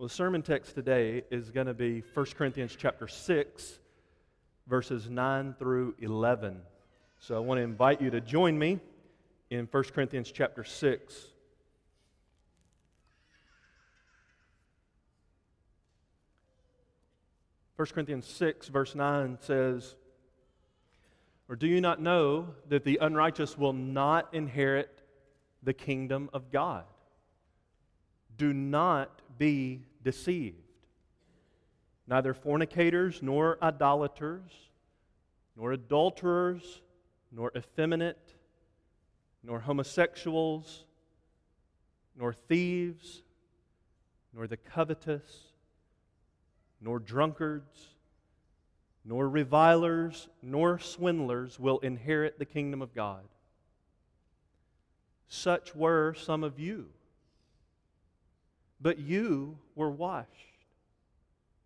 Well, the sermon text today is going to be 1 Corinthians chapter 6, verses 9 through 11. So I want to invite you to join me in 1 Corinthians chapter 6. First Corinthians 6, verse 9 says, Or do you not know that the unrighteous will not inherit the kingdom of God? Do not be deceived. Neither fornicators, nor idolaters, nor adulterers, nor effeminate, nor homosexuals, nor thieves, nor the covetous, nor drunkards, nor revilers, nor swindlers will inherit the kingdom of God. Such were some of you. But you were washed.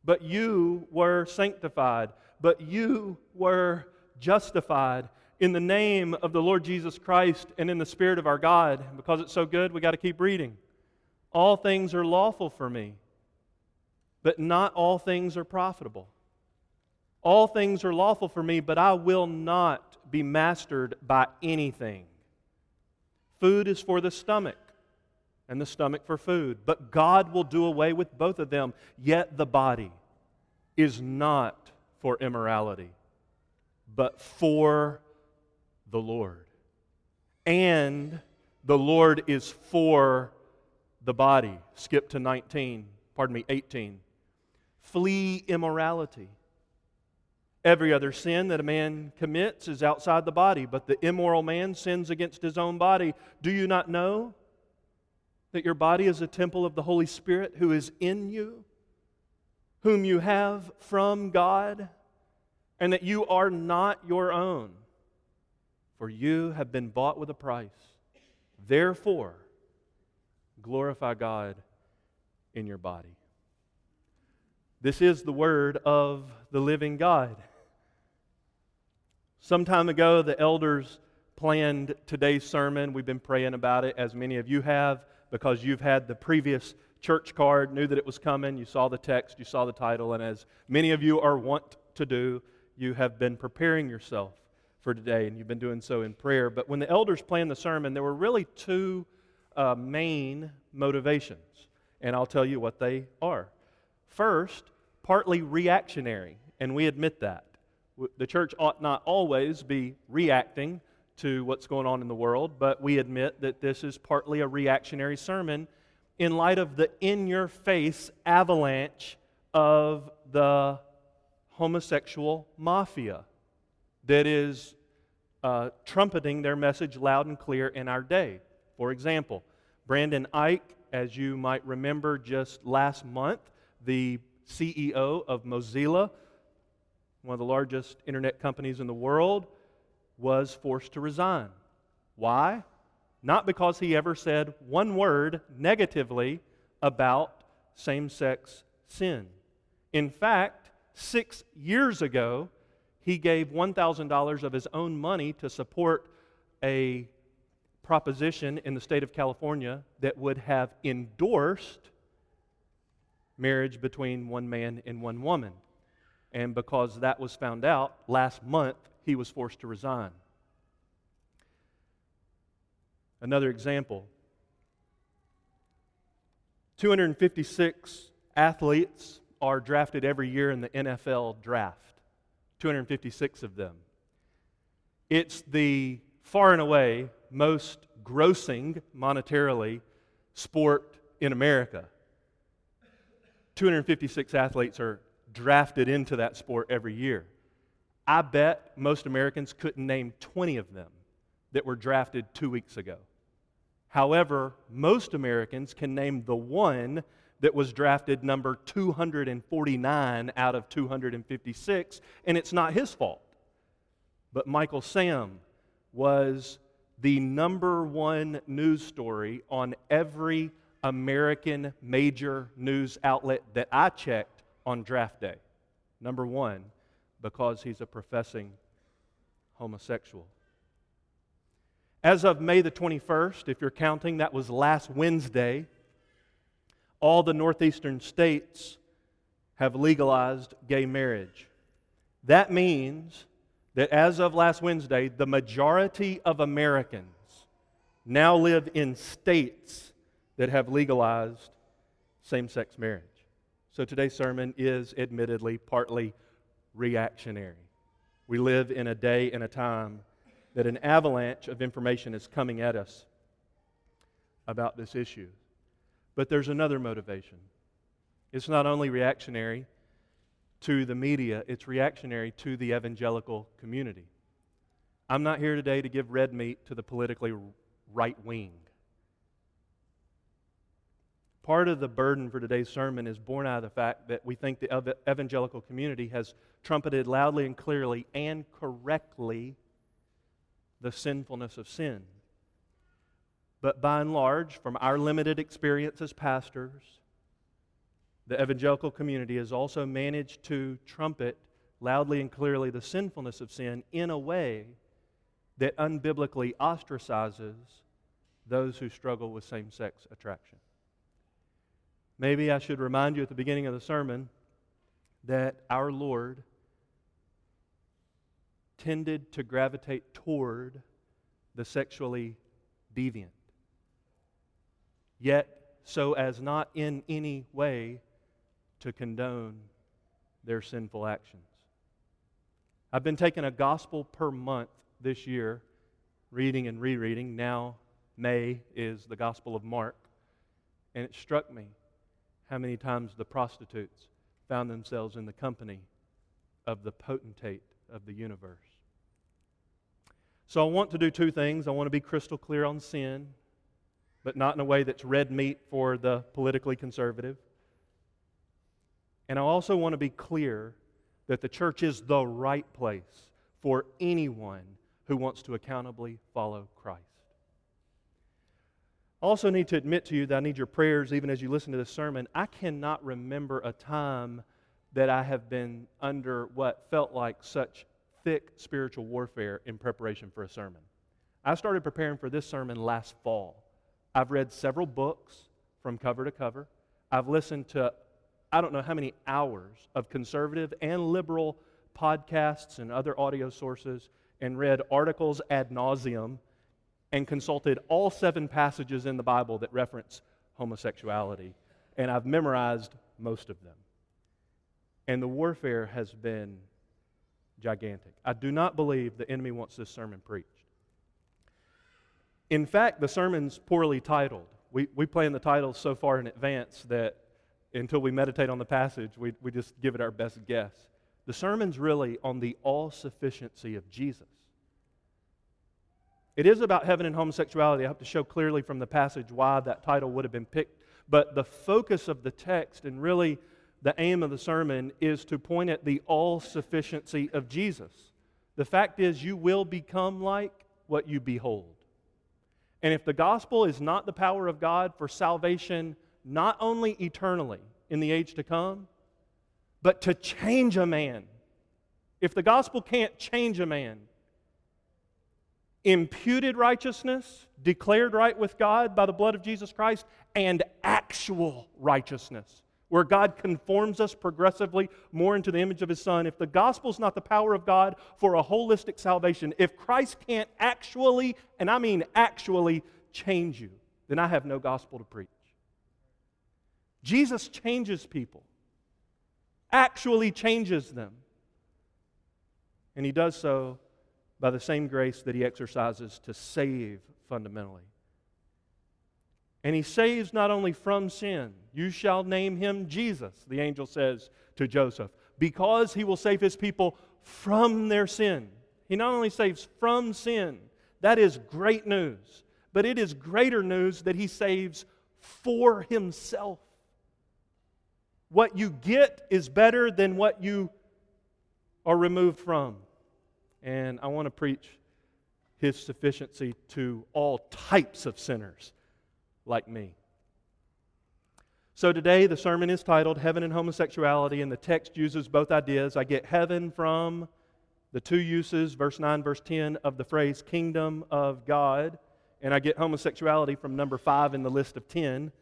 But you were sanctified. But you were justified in the name of the Lord Jesus Christ and in the Spirit of our God. Because it's so good, we got to keep reading. All things are lawful for me, but not all things are profitable. All things are lawful for me, but I will not be mastered by anything. Food is for the stomach and the stomach for food. But God will do away with both of them. Yet the body is not for immorality, but for the Lord. And the Lord is for the body. Skip to 19, pardon me, 18. Flee immorality. Every other sin that a man commits is outside the body, but the immoral man sins against his own body. Do you not know? That your body is a temple of the Holy Spirit who is in you, whom you have from God, and that you are not your own, for you have been bought with a price. Therefore, glorify God in your body. This is the word of the living God. Some time ago, the elders planned today's sermon. We've been praying about it, as many of you have because you've had the previous church card, knew that it was coming, you saw the text, you saw the title, and as many of you are wont to do, you have been preparing yourself for today, and you've been doing so in prayer. But when the elders planned the sermon, there were really two uh, main motivations, and I'll tell you what they are. First, partly reactionary, and we admit that. The church ought not always be reacting to what's going on in the world, but we admit that this is partly a reactionary sermon in light of the in your face avalanche of the homosexual mafia that is uh, trumpeting their message loud and clear in our day. For example, Brendan Eich, as you might remember just last month, the CEO of Mozilla, one of the largest internet companies in the world, was forced to resign. Why? Not because he ever said one word negatively about same sex sin. In fact, six years ago, he gave $1,000 of his own money to support a proposition in the state of California that would have endorsed marriage between one man and one woman. And because that was found out last month, he was forced to resign. Another example 256 athletes are drafted every year in the NFL draft, 256 of them. It's the far and away most grossing monetarily sport in America. 256 athletes are drafted into that sport every year. I bet most Americans couldn't name 20 of them that were drafted two weeks ago. However, most Americans can name the one that was drafted number 249 out of 256, and it's not his fault. But Michael Sam was the number one news story on every American major news outlet that I checked on draft day. Number one because he's a professing homosexual. As of May the 21st, if you're counting, that was last Wednesday, all the northeastern states have legalized gay marriage. That means that as of last Wednesday, the majority of Americans now live in states that have legalized same sex marriage. So today's sermon is admittedly partly reactionary. We live in a day and a time that an avalanche of information is coming at us about this issue. But there's another motivation. It's not only reactionary to the media, it's reactionary to the evangelical community. I'm not here today to give red meat to the politically right wing. Part of the burden for today's sermon is born out of the fact that we think the evangelical community has trumpeted loudly and clearly and correctly the sinfulness of sin. But by and large, from our limited experience as pastors, the evangelical community has also managed to trumpet loudly and clearly the sinfulness of sin in a way that unbiblically ostracizes those who struggle with same sex attraction. Maybe I should remind you at the beginning of the sermon that our Lord tended to gravitate toward the sexually deviant yet so as not in any way to condone their sinful actions. I've been taking a gospel per month this year, reading and rereading. Now, May is the Gospel of Mark. And it struck me how many times the prostitutes found themselves in the company of the potentate of the universe. So I want to do two things. I want to be crystal clear on sin but not in a way that's red meat for the politically conservative. And I also want to be clear that the church is the right place for anyone who wants to accountably follow Christ. Also need to admit to you that I need your prayers even as you listen to this sermon. I cannot remember a time that I have been under what felt like such thick spiritual warfare in preparation for a sermon. I started preparing for this sermon last fall. I've read several books from cover to cover. I've listened to I don't know how many hours of conservative and liberal podcasts and other audio sources and read articles ad nauseum and consulted all seven passages in the Bible that reference homosexuality. And I've memorized most of them. And the warfare has been gigantic. I do not believe the enemy wants this sermon preached. In fact, the sermon's poorly titled. We, we plan the titles so far in advance that until we meditate on the passage, we, we just give it our best guess. The sermon's really on the all sufficiency of Jesus. It is about heaven and homosexuality. I have to show clearly from the passage why that title would have been picked. But the focus of the text and really the aim of the sermon is to point at the all sufficiency of Jesus. The fact is, you will become like what you behold. And if the gospel is not the power of God for salvation, not only eternally in the age to come, but to change a man, if the gospel can't change a man, imputed righteousness, declared right with God by the blood of Jesus Christ, and actual righteousness where God conforms us progressively more into the image of His Son, if the gospel is not the power of God for a holistic salvation, if Christ can't actually, and I mean actually, change you, then I have no gospel to preach. Jesus changes people, actually changes them. And He does so by the same grace that He exercises to save fundamentally. And he saves not only from sin, you shall name him Jesus, the angel says to Joseph, because he will save his people from their sin. He not only saves from sin, that is great news, but it is greater news that he saves for himself. What you get is better than what you are removed from. And I want to preach his sufficiency to all types of sinners like me. So today the sermon is titled Heaven and Homosexuality, and the text uses both ideas. I get heaven from the two uses, verse 9, verse 10, of the phrase kingdom of God, and I get homosexuality from number 5 in the list of 10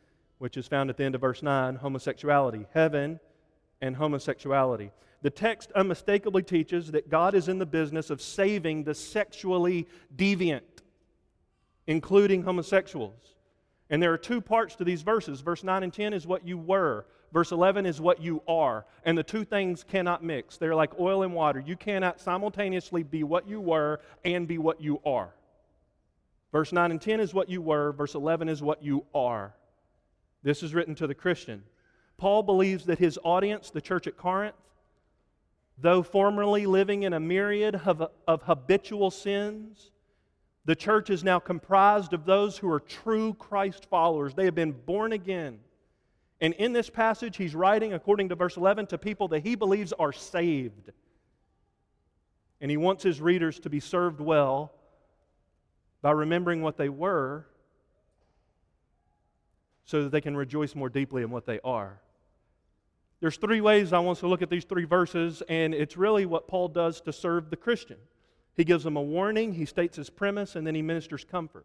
which is found at the end of verse 9 homosexuality. Heaven and homosexuality. The text unmistakably teaches that God is in the business of saving the sexually deviant, including homosexuals. And there are two parts to these verses. Verse 9 and 10 is what you were, verse 11 is what you are. And the two things cannot mix. They're like oil and water. You cannot simultaneously be what you were and be what you are. Verse 9 and 10 is what you were, verse 11 is what you are. This is written to the Christian. Paul believes that his audience, the church at Corinth, though formerly living in a myriad of, of habitual sins, the church is now comprised of those who are true Christ followers. They have been born again. And in this passage, he's writing, according to verse 11, to people that he believes are saved. And he wants his readers to be served well by remembering what they were so that they can rejoice more deeply in what they are. There's three ways I want us to look at these three verses, and it's really what Paul does to serve the Christian. He gives them a warning, he states his premise, and then he ministers comfort.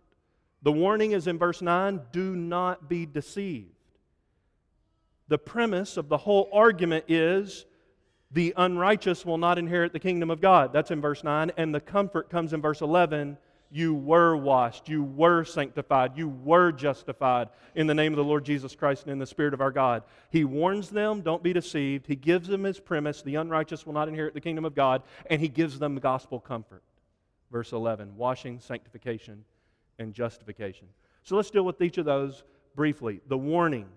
The warning is in verse 9 do not be deceived. The premise of the whole argument is the unrighteous will not inherit the kingdom of God. That's in verse 9. And the comfort comes in verse 11 you were washed, you were sanctified, you were justified in the name of the Lord Jesus Christ and in the Spirit of our God. He warns them, don't be deceived. He gives them his premise the unrighteous will not inherit the kingdom of God, and he gives them gospel comfort. Verse 11 washing, sanctification, and justification. So let's deal with each of those briefly. The warning.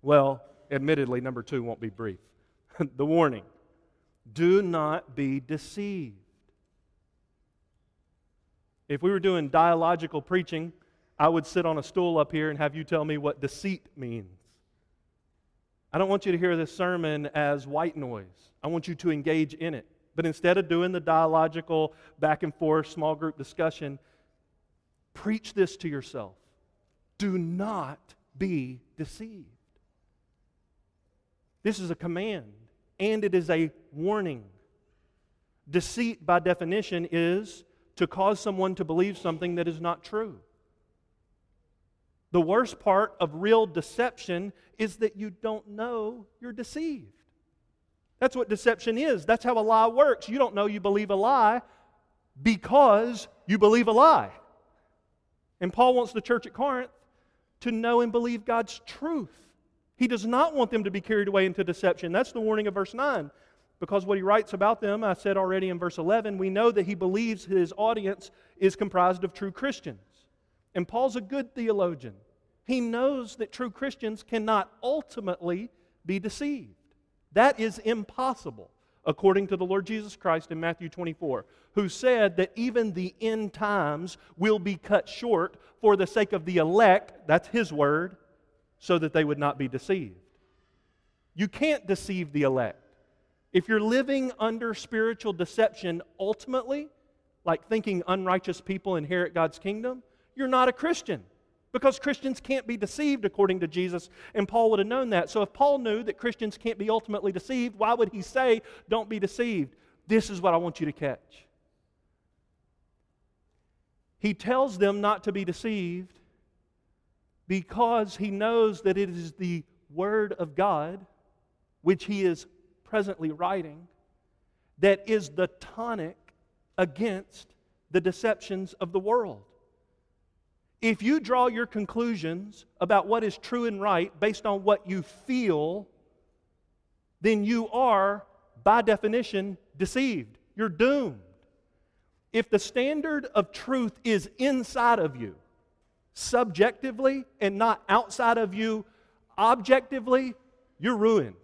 Well, admittedly, number two won't be brief. the warning do not be deceived. If we were doing dialogical preaching, I would sit on a stool up here and have you tell me what deceit means. I don't want you to hear this sermon as white noise. I want you to engage in it. But instead of doing the dialogical back and forth small group discussion, preach this to yourself. Do not be deceived. This is a command and it is a warning. Deceit, by definition, is to cause someone to believe something that is not true. The worst part of real deception is that you don't know you're deceived. That's what deception is. That's how a lie works. You don't know you believe a lie because you believe a lie. And Paul wants the church at Corinth to know and believe God's truth. He does not want them to be carried away into deception. That's the warning of verse 9 because what he writes about them, I said already in verse 11, we know that he believes his audience is comprised of true Christians. And Paul's a good theologian. He knows that true Christians cannot ultimately be deceived. That is impossible, according to the Lord Jesus Christ in Matthew 24, who said that even the end times will be cut short for the sake of the elect, that's his word, so that they would not be deceived. You can't deceive the elect. If you're living under spiritual deception ultimately, like thinking unrighteous people inherit God's kingdom, you're not a Christian because Christians can't be deceived according to Jesus, and Paul would have known that. So if Paul knew that Christians can't be ultimately deceived, why would he say, Don't be deceived? This is what I want you to catch. He tells them not to be deceived because he knows that it is the Word of God, which he is presently writing that is the tonic against the deceptions of the world. If you draw your conclusions about what is true and right based on what you feel, then you are, by definition, deceived. You're doomed. If the standard of truth is inside of you, subjectively, and not outside of you, objectively, you're ruined.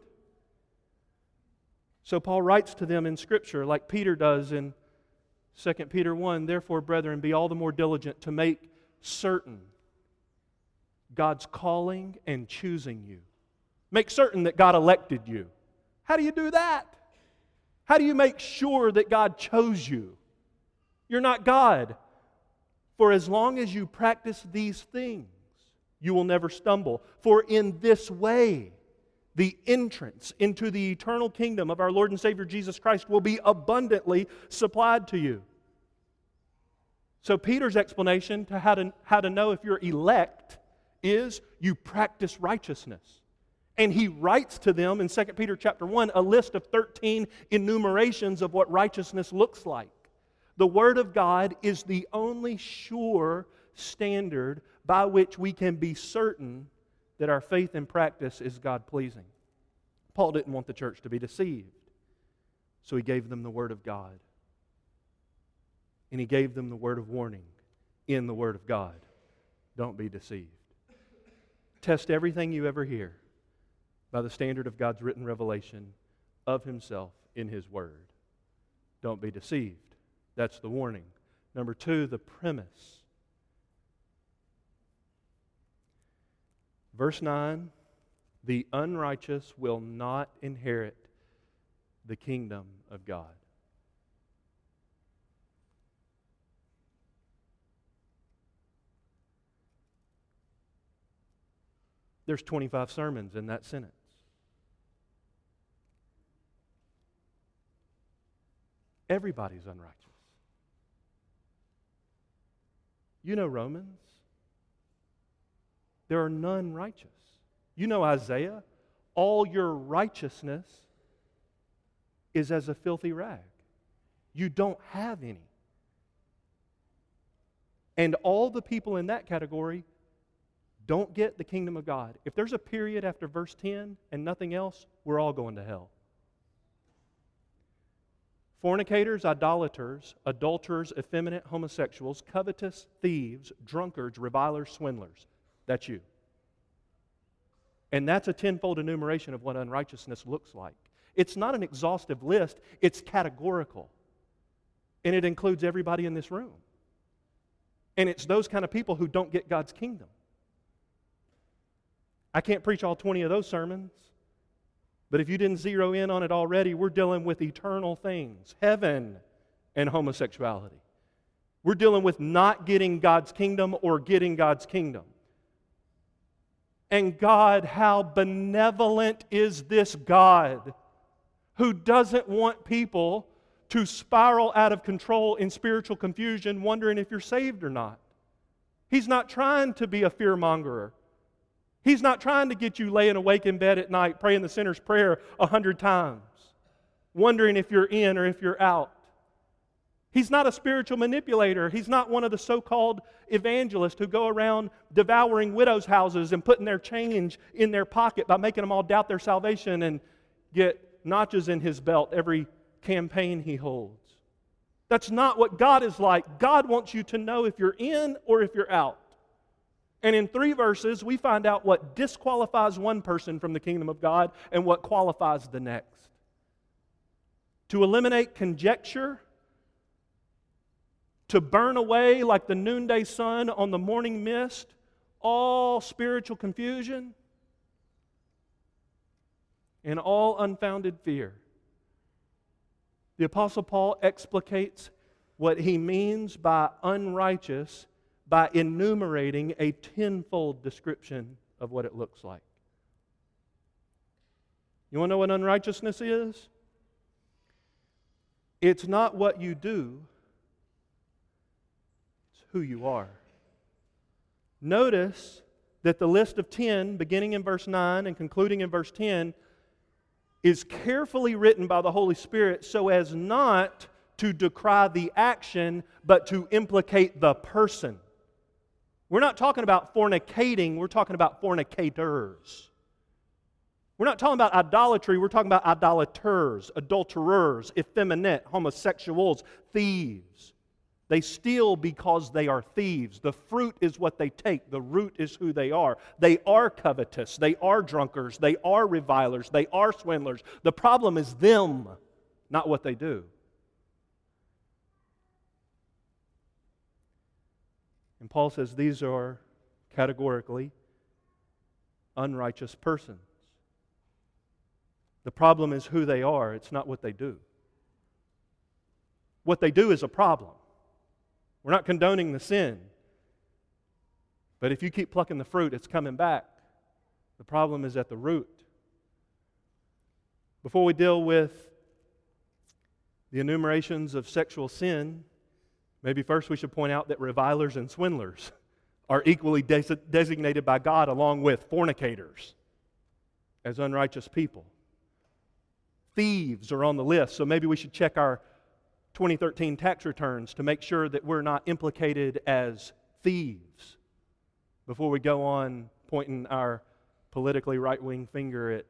So Paul writes to them in Scripture, like Peter does in 2 Peter 1 Therefore, brethren, be all the more diligent to make certain God's calling and choosing you. Make certain that God elected you. How do you do that? How do you make sure that God chose you? You're not God. For as long as you practice these things, you will never stumble. For in this way, the entrance into the eternal kingdom of our Lord and Savior Jesus Christ will be abundantly supplied to you. So, Peter's explanation to how to, how to know if you're elect is you practice righteousness. And he writes to them in 2 Peter chapter 1 a list of 13 enumerations of what righteousness looks like. The Word of God is the only sure standard by which we can be certain that our faith and practice is God pleasing. Paul didn't want the church to be deceived, so he gave them the Word of God. And he gave them the word of warning in the Word of God. Don't be deceived. Test everything you ever hear by the standard of God's written revelation of Himself in His Word. Don't be deceived. That's the warning. Number two, the premise. Verse 9 the unrighteous will not inherit the kingdom of God. There's 25 sermons in that sentence. Everybody's unrighteous. You know Romans. There are none righteous. You know Isaiah. All your righteousness is as a filthy rag. You don't have any. And all the people in that category don't get the kingdom of God. If there's a period after verse 10 and nothing else, we're all going to hell. Fornicators, idolaters, adulterers, effeminate homosexuals, covetous, thieves, drunkards, revilers, swindlers. That's you. And that's a tenfold enumeration of what unrighteousness looks like. It's not an exhaustive list, it's categorical. And it includes everybody in this room. And it's those kind of people who don't get God's kingdom. I can't preach all 20 of those sermons. But if you didn't zero in on it already, we're dealing with eternal things heaven and homosexuality. We're dealing with not getting God's kingdom or getting God's kingdom. And God, how benevolent is this God who doesn't want people to spiral out of control in spiritual confusion, wondering if you're saved or not? He's not trying to be a fearmonger. He's not trying to get you laying awake in bed at night praying the sinner's prayer a hundred times, wondering if you're in or if you're out. He's not a spiritual manipulator. He's not one of the so called evangelists who go around devouring widows' houses and putting their change in their pocket by making them all doubt their salvation and get notches in his belt every campaign he holds. That's not what God is like. God wants you to know if you're in or if you're out. And in three verses, we find out what disqualifies one person from the kingdom of God and what qualifies the next. To eliminate conjecture, to burn away like the noonday sun on the morning mist, all spiritual confusion, and all unfounded fear. The Apostle Paul explicates what he means by unrighteous by enumerating a tenfold description of what it looks like. You want to know what unrighteousness is? It's not what you do, who you are. Notice that the list of 10, beginning in verse 9 and concluding in verse 10, is carefully written by the Holy Spirit so as not to decry the action, but to implicate the person. We're not talking about fornicating, we're talking about fornicators. We're not talking about idolatry, we're talking about idolaters, adulterers, effeminate, homosexuals, thieves. They steal because they are thieves. The fruit is what they take, the root is who they are. They are covetous, they are drunkards, they are revilers, they are swindlers. The problem is them, not what they do. And Paul says these are categorically unrighteous persons. The problem is who they are, it's not what they do. What they do is a problem. We're not condoning the sin. But if you keep plucking the fruit, it's coming back. The problem is at the root. Before we deal with the enumerations of sexual sin, Maybe first we should point out that revilers and swindlers are equally des- designated by God along with fornicators as unrighteous people. Thieves are on the list, so maybe we should check our 2013 tax returns to make sure that we're not implicated as thieves before we go on pointing our politically right wing finger at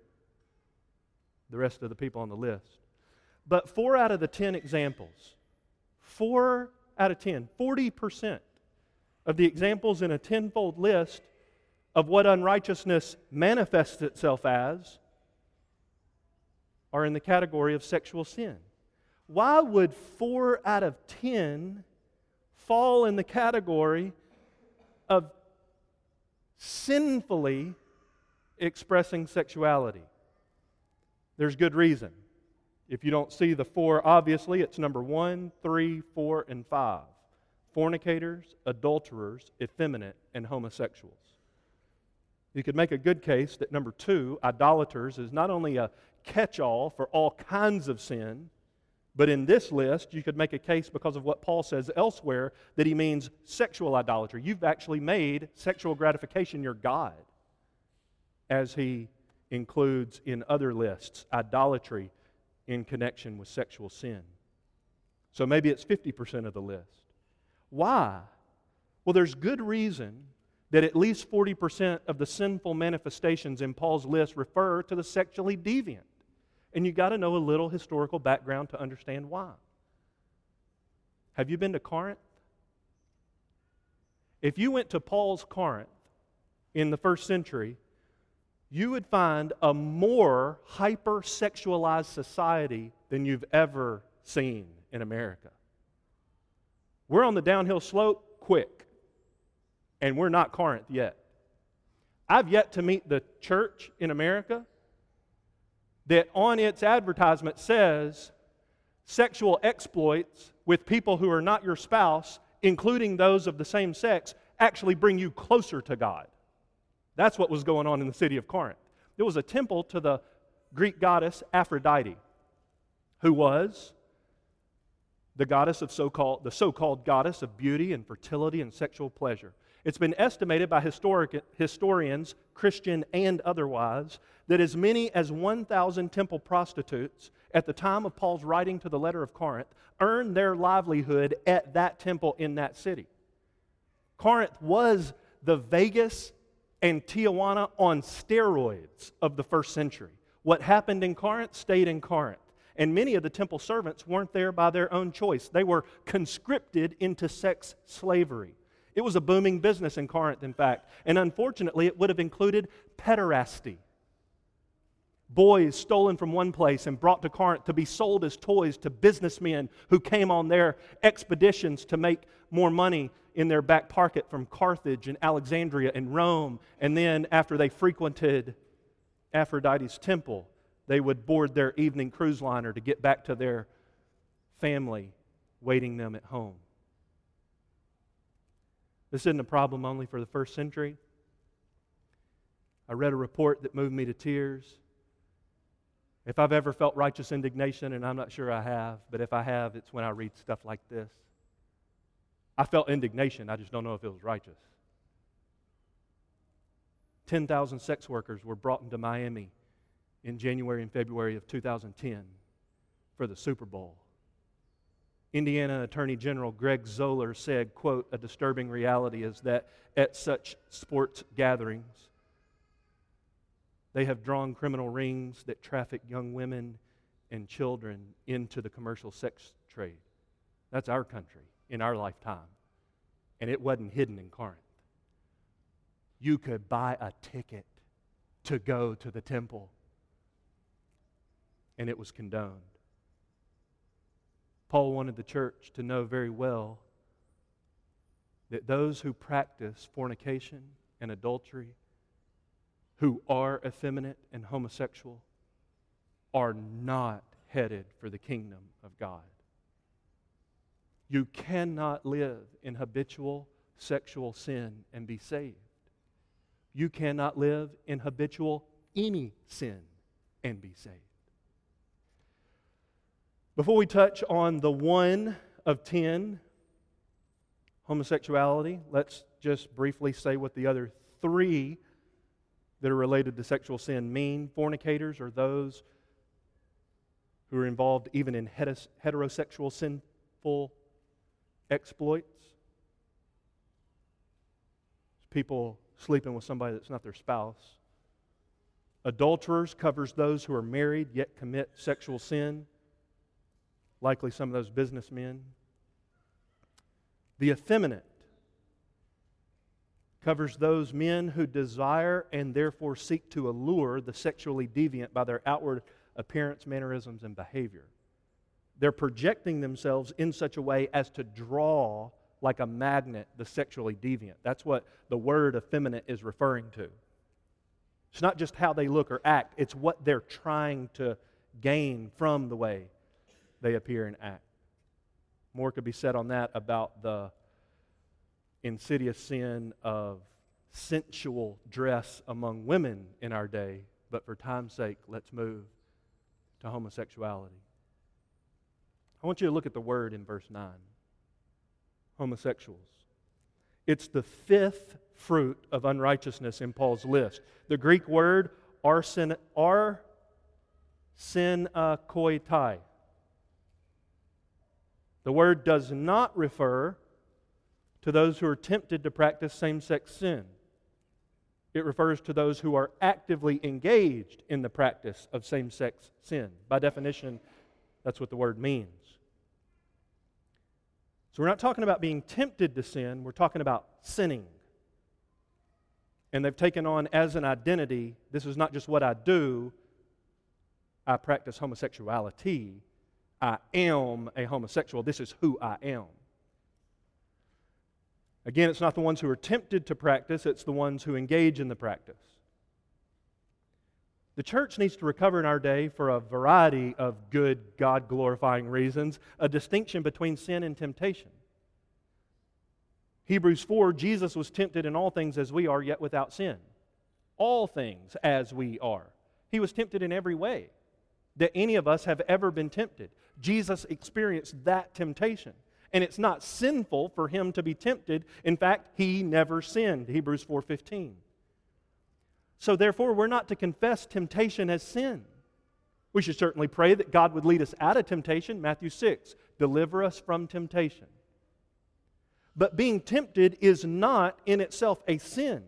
the rest of the people on the list. But four out of the 10 examples, four out of 10, 40% of the examples in a tenfold list of what unrighteousness manifests itself as are in the category of sexual sin. Why would four out of 10 fall in the category of sinfully expressing sexuality? There's good reason. If you don't see the four, obviously, it's number one, three, four, and five fornicators, adulterers, effeminate, and homosexuals. You could make a good case that number two, idolaters, is not only a catch all for all kinds of sin, but in this list, you could make a case because of what Paul says elsewhere that he means sexual idolatry. You've actually made sexual gratification your God, as he includes in other lists idolatry in connection with sexual sin. So maybe it's 50% of the list. Why? Well, there's good reason that at least 40% of the sinful manifestations in Paul's list refer to the sexually deviant. And you got to know a little historical background to understand why. Have you been to Corinth? If you went to Paul's Corinth in the first century, you would find a more hypersexualized society than you've ever seen in America. We're on the downhill slope quick, and we're not Corinth yet. I've yet to meet the church in America that on its advertisement says sexual exploits with people who are not your spouse, including those of the same sex, actually bring you closer to God. That's what was going on in the city of Corinth. There was a temple to the Greek goddess Aphrodite, who was the goddess of so-called the so-called goddess of beauty and fertility and sexual pleasure. It's been estimated by historic, historians, Christian and otherwise, that as many as 1,000 temple prostitutes at the time of Paul's writing to the letter of Corinth earned their livelihood at that temple in that city. Corinth was the Vegas and Tijuana on steroids of the first century. What happened in Corinth stayed in Corinth. And many of the temple servants weren't there by their own choice. They were conscripted into sex slavery. It was a booming business in Corinth, in fact. And unfortunately, it would have included pederasty. Boys stolen from one place and brought to Corinth to be sold as toys to businessmen who came on their expeditions to make more money in their back pocket from Carthage and Alexandria and Rome. And then, after they frequented Aphrodite's temple, they would board their evening cruise liner to get back to their family waiting them at home. This isn't a problem only for the first century. I read a report that moved me to tears. If I've ever felt righteous indignation, and I'm not sure I have, but if I have, it's when I read stuff like this. I felt indignation, I just don't know if it was righteous. 10,000 sex workers were brought into Miami in January and February of 2010 for the Super Bowl. Indiana Attorney General Greg Zoeller said, quote, a disturbing reality is that at such sports gatherings, they have drawn criminal rings that traffic young women and children into the commercial sex trade. That's our country in our lifetime. And it wasn't hidden in Corinth. You could buy a ticket to go to the temple and it was condoned. Paul wanted the church to know very well that those who practice fornication and adultery, who are effeminate and homosexual, are not headed for the kingdom of God. You cannot live in habitual sexual sin and be saved. You cannot live in habitual any sin and be saved. Before we touch on the one of ten, homosexuality, let's just briefly say what the other three that are related to sexual sin mean. Fornicators are those who are involved even in heterosexual sinful exploits. People sleeping with somebody that's not their spouse. Adulterers covers those who are married yet commit sexual sin, likely some of those businessmen. The effeminate covers those men who desire and therefore seek to allure the sexually deviant by their outward appearance, mannerisms, and behavior. They're projecting themselves in such a way as to draw like a magnet the sexually deviant. That's what the word effeminate is referring to. It's not just how they look or act, it's what they're trying to gain from the way they appear and act. More could be said on that about the insidious sin of sensual dress among women in our day, but for time's sake, let's move to homosexuality. I want you to look at the word in verse 9 homosexuals. It's the fifth fruit of unrighteousness in Paul's list. The Greek word arsen, arsenokoitai. The word does not refer to those who are tempted to practice same sex sin. It refers to those who are actively engaged in the practice of same sex sin. By definition, that's what the word means. So we're not talking about being tempted to sin, we're talking about sinning. And they've taken on as an identity this is not just what I do, I practice homosexuality. I am a homosexual. This is who I am. Again, it's not the ones who are tempted to practice, it's the ones who engage in the practice. The church needs to recover in our day for a variety of good, God glorifying reasons a distinction between sin and temptation. Hebrews 4 Jesus was tempted in all things as we are, yet without sin. All things as we are. He was tempted in every way that any of us have ever been tempted. Jesus experienced that temptation and it's not sinful for him to be tempted. In fact, he never sinned. Hebrews 4:15. So therefore, we're not to confess temptation as sin. We should certainly pray that God would lead us out of temptation. Matthew 6, deliver us from temptation. But being tempted is not in itself a sin.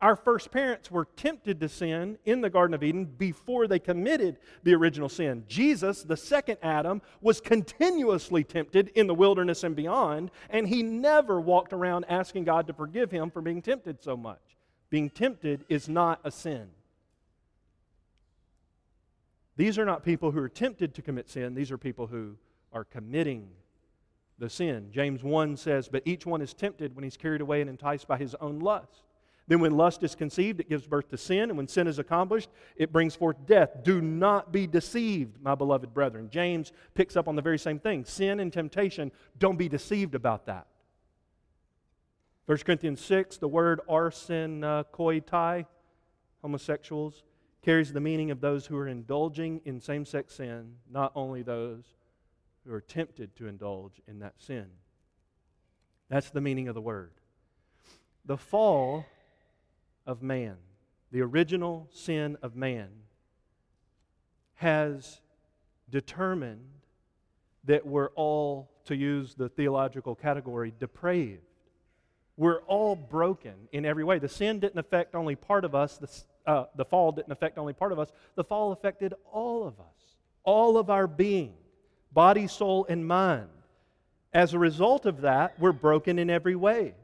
Our first parents were tempted to sin in the Garden of Eden before they committed the original sin. Jesus, the second Adam, was continuously tempted in the wilderness and beyond, and he never walked around asking God to forgive him for being tempted so much. Being tempted is not a sin. These are not people who are tempted to commit sin, these are people who are committing the sin. James 1 says, But each one is tempted when he's carried away and enticed by his own lust. Then, when lust is conceived, it gives birth to sin. And when sin is accomplished, it brings forth death. Do not be deceived, my beloved brethren. James picks up on the very same thing sin and temptation. Don't be deceived about that. 1 Corinthians 6, the word arsenokoitai, homosexuals, carries the meaning of those who are indulging in same sex sin, not only those who are tempted to indulge in that sin. That's the meaning of the word. The fall of man, the original sin of man, has determined that we're all, to use the theological category, depraved. We're all broken in every way. The sin didn't affect only part of us, the, uh, the fall didn't affect only part of us, the fall affected all of us, all of our being, body, soul, and mind. As a result of that, we're broken in every way.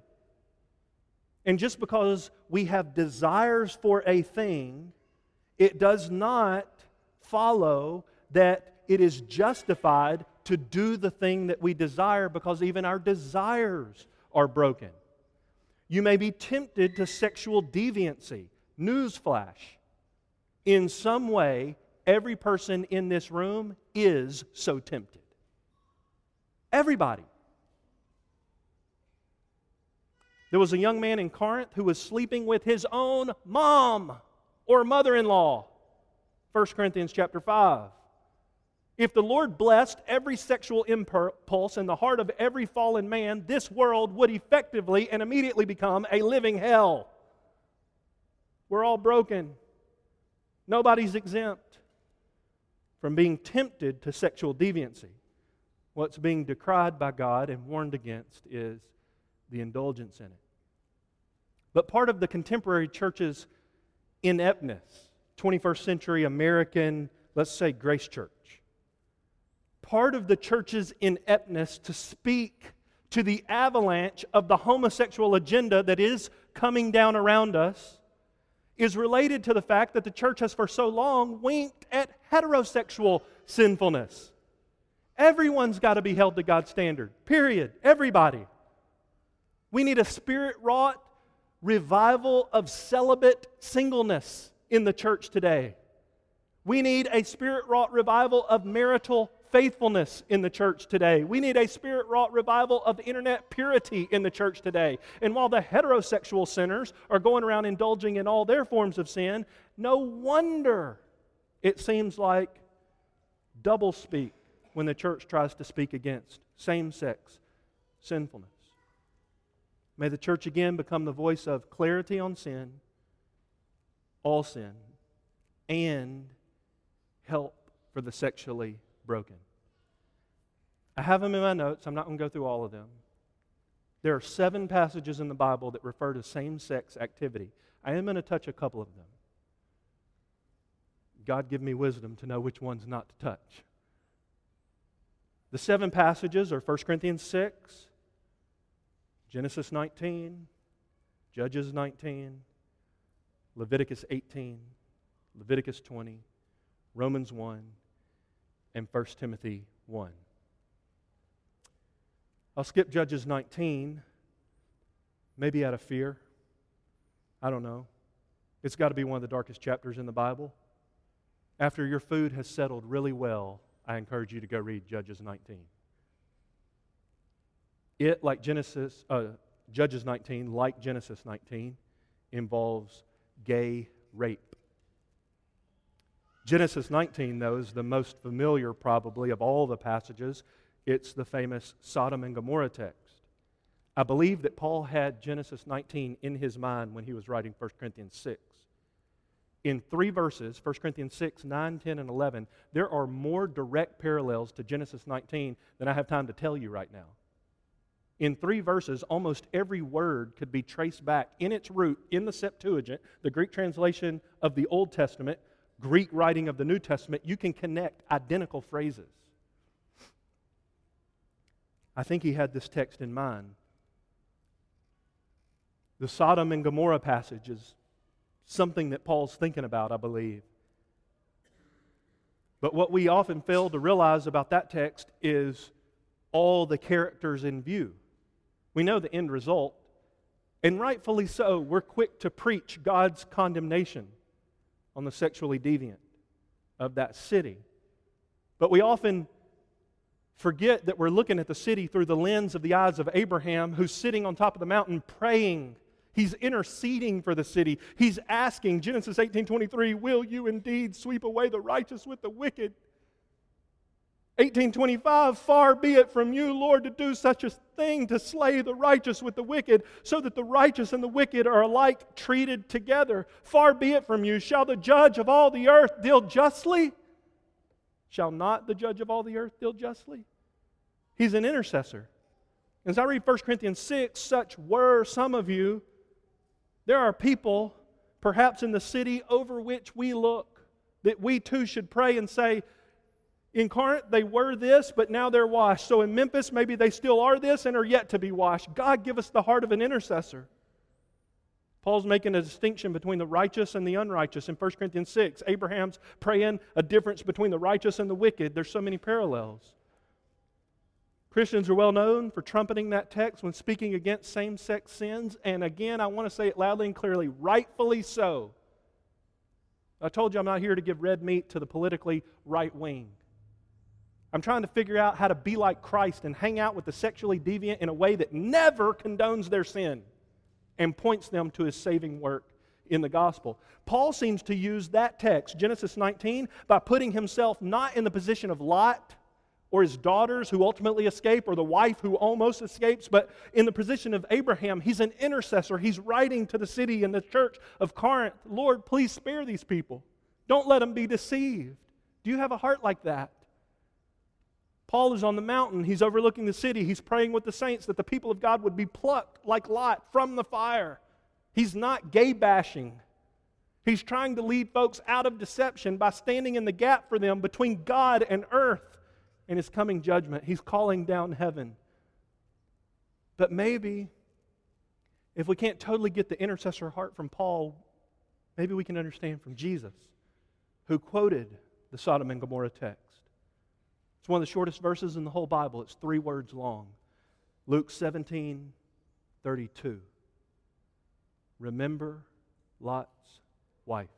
And just because we have desires for a thing, it does not follow that it is justified to do the thing that we desire because even our desires are broken. You may be tempted to sexual deviancy. Newsflash. In some way, every person in this room is so tempted. Everybody. There was a young man in Corinth who was sleeping with his own mom or mother in law. 1 Corinthians chapter 5. If the Lord blessed every sexual impulse in the heart of every fallen man, this world would effectively and immediately become a living hell. We're all broken. Nobody's exempt from being tempted to sexual deviancy. What's being decried by God and warned against is the indulgence in it. But part of the contemporary church's ineptness, 21st century American, let's say, grace church, part of the church's ineptness to speak to the avalanche of the homosexual agenda that is coming down around us is related to the fact that the church has for so long winked at heterosexual sinfulness. Everyone's got to be held to God's standard, period. Everybody. We need a spirit wrought revival of celibate singleness in the church today. We need a spirit wrought revival of marital faithfulness in the church today. We need a spirit wrought revival of internet purity in the church today. And while the heterosexual sinners are going around indulging in all their forms of sin, no wonder it seems like double speak when the church tries to speak against same sex sinfulness. May the church again become the voice of clarity on sin, all sin, and help for the sexually broken. I have them in my notes. I'm not going to go through all of them. There are seven passages in the Bible that refer to same sex activity. I am going to touch a couple of them. God give me wisdom to know which ones not to touch. The seven passages are 1 Corinthians 6, Genesis 19, Judges 19, Leviticus 18, Leviticus 20, Romans 1, and 1 Timothy 1. I'll skip Judges 19, maybe out of fear. I don't know. It's got to be one of the darkest chapters in the Bible. After your food has settled really well, I encourage you to go read Judges 19. It, like Genesis, uh, Judges 19, like Genesis 19, involves gay rape. Genesis 19, though, is the most familiar, probably, of all the passages. It's the famous Sodom and Gomorrah text. I believe that Paul had Genesis 19 in his mind when he was writing 1 Corinthians 6. In three verses, 1 Corinthians 6, 9, 10, and 11, there are more direct parallels to Genesis 19 than I have time to tell you right now. In three verses, almost every word could be traced back in its root in the Septuagint, the Greek translation of the Old Testament, Greek writing of the New Testament. You can connect identical phrases. I think he had this text in mind. The Sodom and Gomorrah passage is something that Paul's thinking about, I believe. But what we often fail to realize about that text is all the characters in view. We know the end result, and rightfully so, we're quick to preach God's condemnation on the sexually deviant of that city. But we often forget that we're looking at the city through the lens of the eyes of Abraham, who's sitting on top of the mountain praying. He's interceding for the city. He's asking, Genesis 18:23, "Will you indeed sweep away the righteous with the wicked?" 1825, far be it from you, Lord, to do such a thing, to slay the righteous with the wicked, so that the righteous and the wicked are alike treated together. Far be it from you. Shall the judge of all the earth deal justly? Shall not the judge of all the earth deal justly? He's an intercessor. As I read 1 Corinthians 6, such were some of you. There are people, perhaps in the city over which we look, that we too should pray and say, in Corinth, they were this, but now they're washed. So in Memphis, maybe they still are this and are yet to be washed. God, give us the heart of an intercessor. Paul's making a distinction between the righteous and the unrighteous in 1 Corinthians 6. Abraham's praying a difference between the righteous and the wicked. There's so many parallels. Christians are well known for trumpeting that text when speaking against same sex sins. And again, I want to say it loudly and clearly rightfully so. I told you I'm not here to give red meat to the politically right wing. I'm trying to figure out how to be like Christ and hang out with the sexually deviant in a way that never condones their sin and points them to his saving work in the gospel. Paul seems to use that text, Genesis 19, by putting himself not in the position of Lot or his daughters who ultimately escape or the wife who almost escapes, but in the position of Abraham. He's an intercessor. He's writing to the city and the church of Corinth Lord, please spare these people. Don't let them be deceived. Do you have a heart like that? Paul is on the mountain. He's overlooking the city. He's praying with the saints that the people of God would be plucked like Lot from the fire. He's not gay bashing. He's trying to lead folks out of deception by standing in the gap for them between God and earth and his coming judgment. He's calling down heaven. But maybe if we can't totally get the intercessor heart from Paul, maybe we can understand from Jesus, who quoted the Sodom and Gomorrah text. It's one of the shortest verses in the whole Bible. It's three words long. Luke 17, 32. Remember Lot's wife.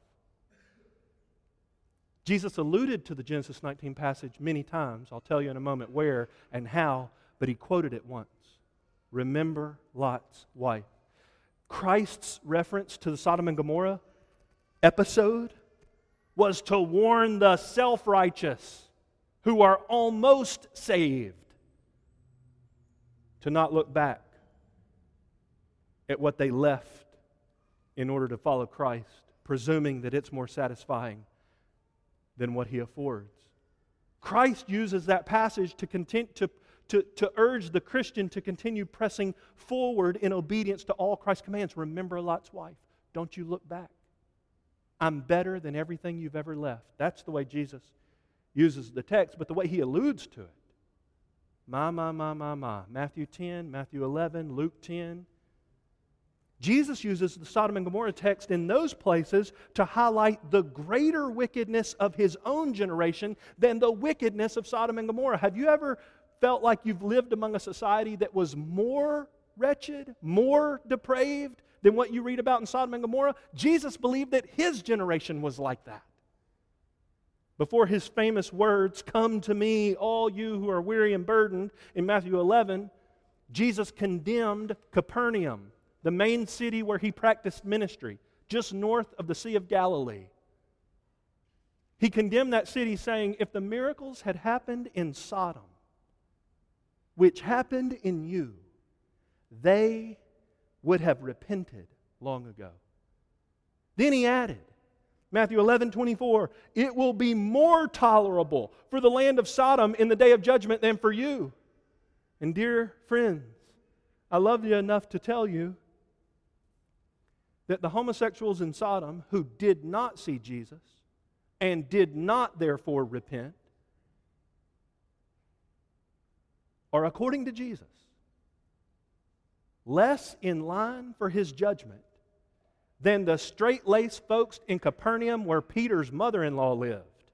Jesus alluded to the Genesis 19 passage many times. I'll tell you in a moment where and how, but he quoted it once. Remember Lot's wife. Christ's reference to the Sodom and Gomorrah episode was to warn the self righteous who are almost saved to not look back at what they left in order to follow Christ, presuming that it's more satisfying than what he affords. Christ uses that passage to, content, to, to, to urge the Christian to continue pressing forward in obedience to all Christ's commands. Remember Lot's wife. Don't you look back. I'm better than everything you've ever left. That's the way Jesus uses the text, but the way he alludes to it. My, my, my, my, my. Matthew 10, Matthew 11, Luke 10. Jesus uses the Sodom and Gomorrah text in those places to highlight the greater wickedness of his own generation than the wickedness of Sodom and Gomorrah. Have you ever felt like you've lived among a society that was more wretched, more depraved than what you read about in Sodom and Gomorrah? Jesus believed that his generation was like that. Before his famous words, Come to me, all you who are weary and burdened, in Matthew 11, Jesus condemned Capernaum the main city where he practiced ministry, just north of the Sea of Galilee. He condemned that city, saying, If the miracles had happened in Sodom, which happened in you, they would have repented long ago. Then he added, Matthew 11, 24, it will be more tolerable for the land of Sodom in the day of judgment than for you. And dear friends, I love you enough to tell you that the homosexuals in Sodom who did not see Jesus and did not therefore repent are, according to Jesus, less in line for his judgment than the straight laced folks in Capernaum where Peter's mother in law lived,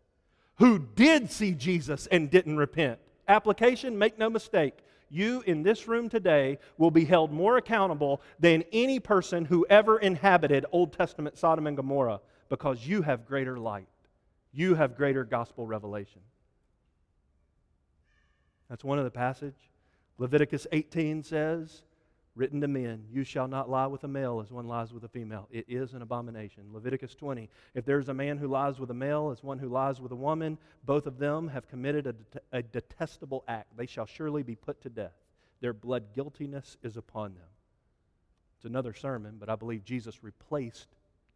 who did see Jesus and didn't repent. Application, make no mistake, you in this room today will be held more accountable than any person who ever inhabited Old Testament Sodom and Gomorrah because you have greater light. You have greater gospel revelation. That's one of the passage. Leviticus 18 says, written to men, You shall not lie with a male as one lies with a female. It is an abomination. Leviticus 20, If there's a man who lies with a male as one who lies with a woman, both of them have committed a, det- a detestable act. They shall surely be put to death. Their blood guiltiness is upon them. It's another sermon, but I believe Jesus replaced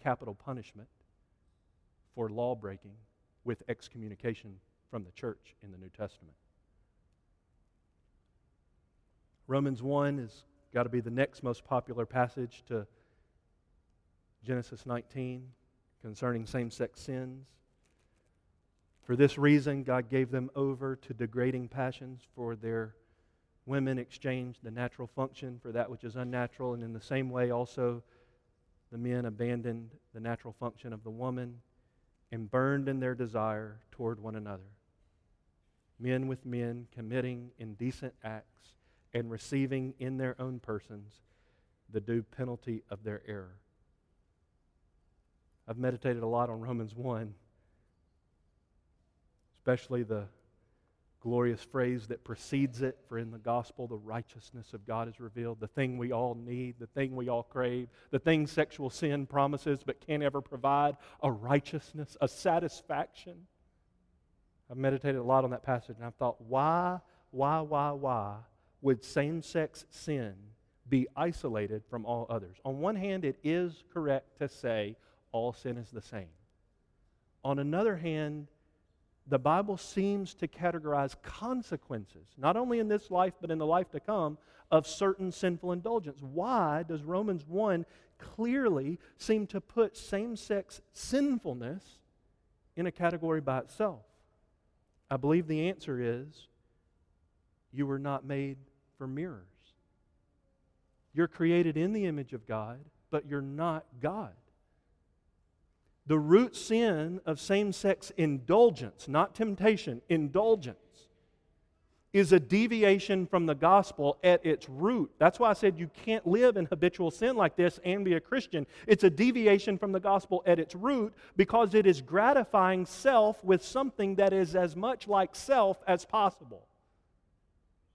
capital punishment for law breaking with excommunication from the church in the New Testament. Romans 1 is got to be the next most popular passage to Genesis 19 concerning same sex sins. For this reason, God gave them over to degrading passions, for their women exchanged the natural function for that which is unnatural, and in the same way, also, the men abandoned the natural function of the woman and burned in their desire toward one another. Men with men committing indecent acts and receiving in their own persons the due penalty of their error. I've meditated a lot on Romans 1, especially the glorious phrase that precedes it for in the gospel, the righteousness of God is revealed, the thing we all need, the thing we all crave, the thing sexual sin promises but can't ever provide a righteousness, a satisfaction. I've meditated a lot on that passage and I've thought, why, why, why, why would same sex sin be isolated from all others? On one hand, it is correct to say all sin is the same. On another hand, the Bible seems to categorize consequences, not only in this life, but in the life to come, of certain sinful indulgence. Why does Romans 1 clearly seem to put same sex sinfulness in a category by itself? I believe the answer is you were not made for mirrors. You're created in the image of God, but you're not God. The root sin of same sex indulgence, not temptation, indulgence, is a deviation from the gospel at its root. That's why I said you can't live in habitual sin like this and be a Christian. It's a deviation from the gospel at its root because it is gratifying self with something that is as much like self as possible.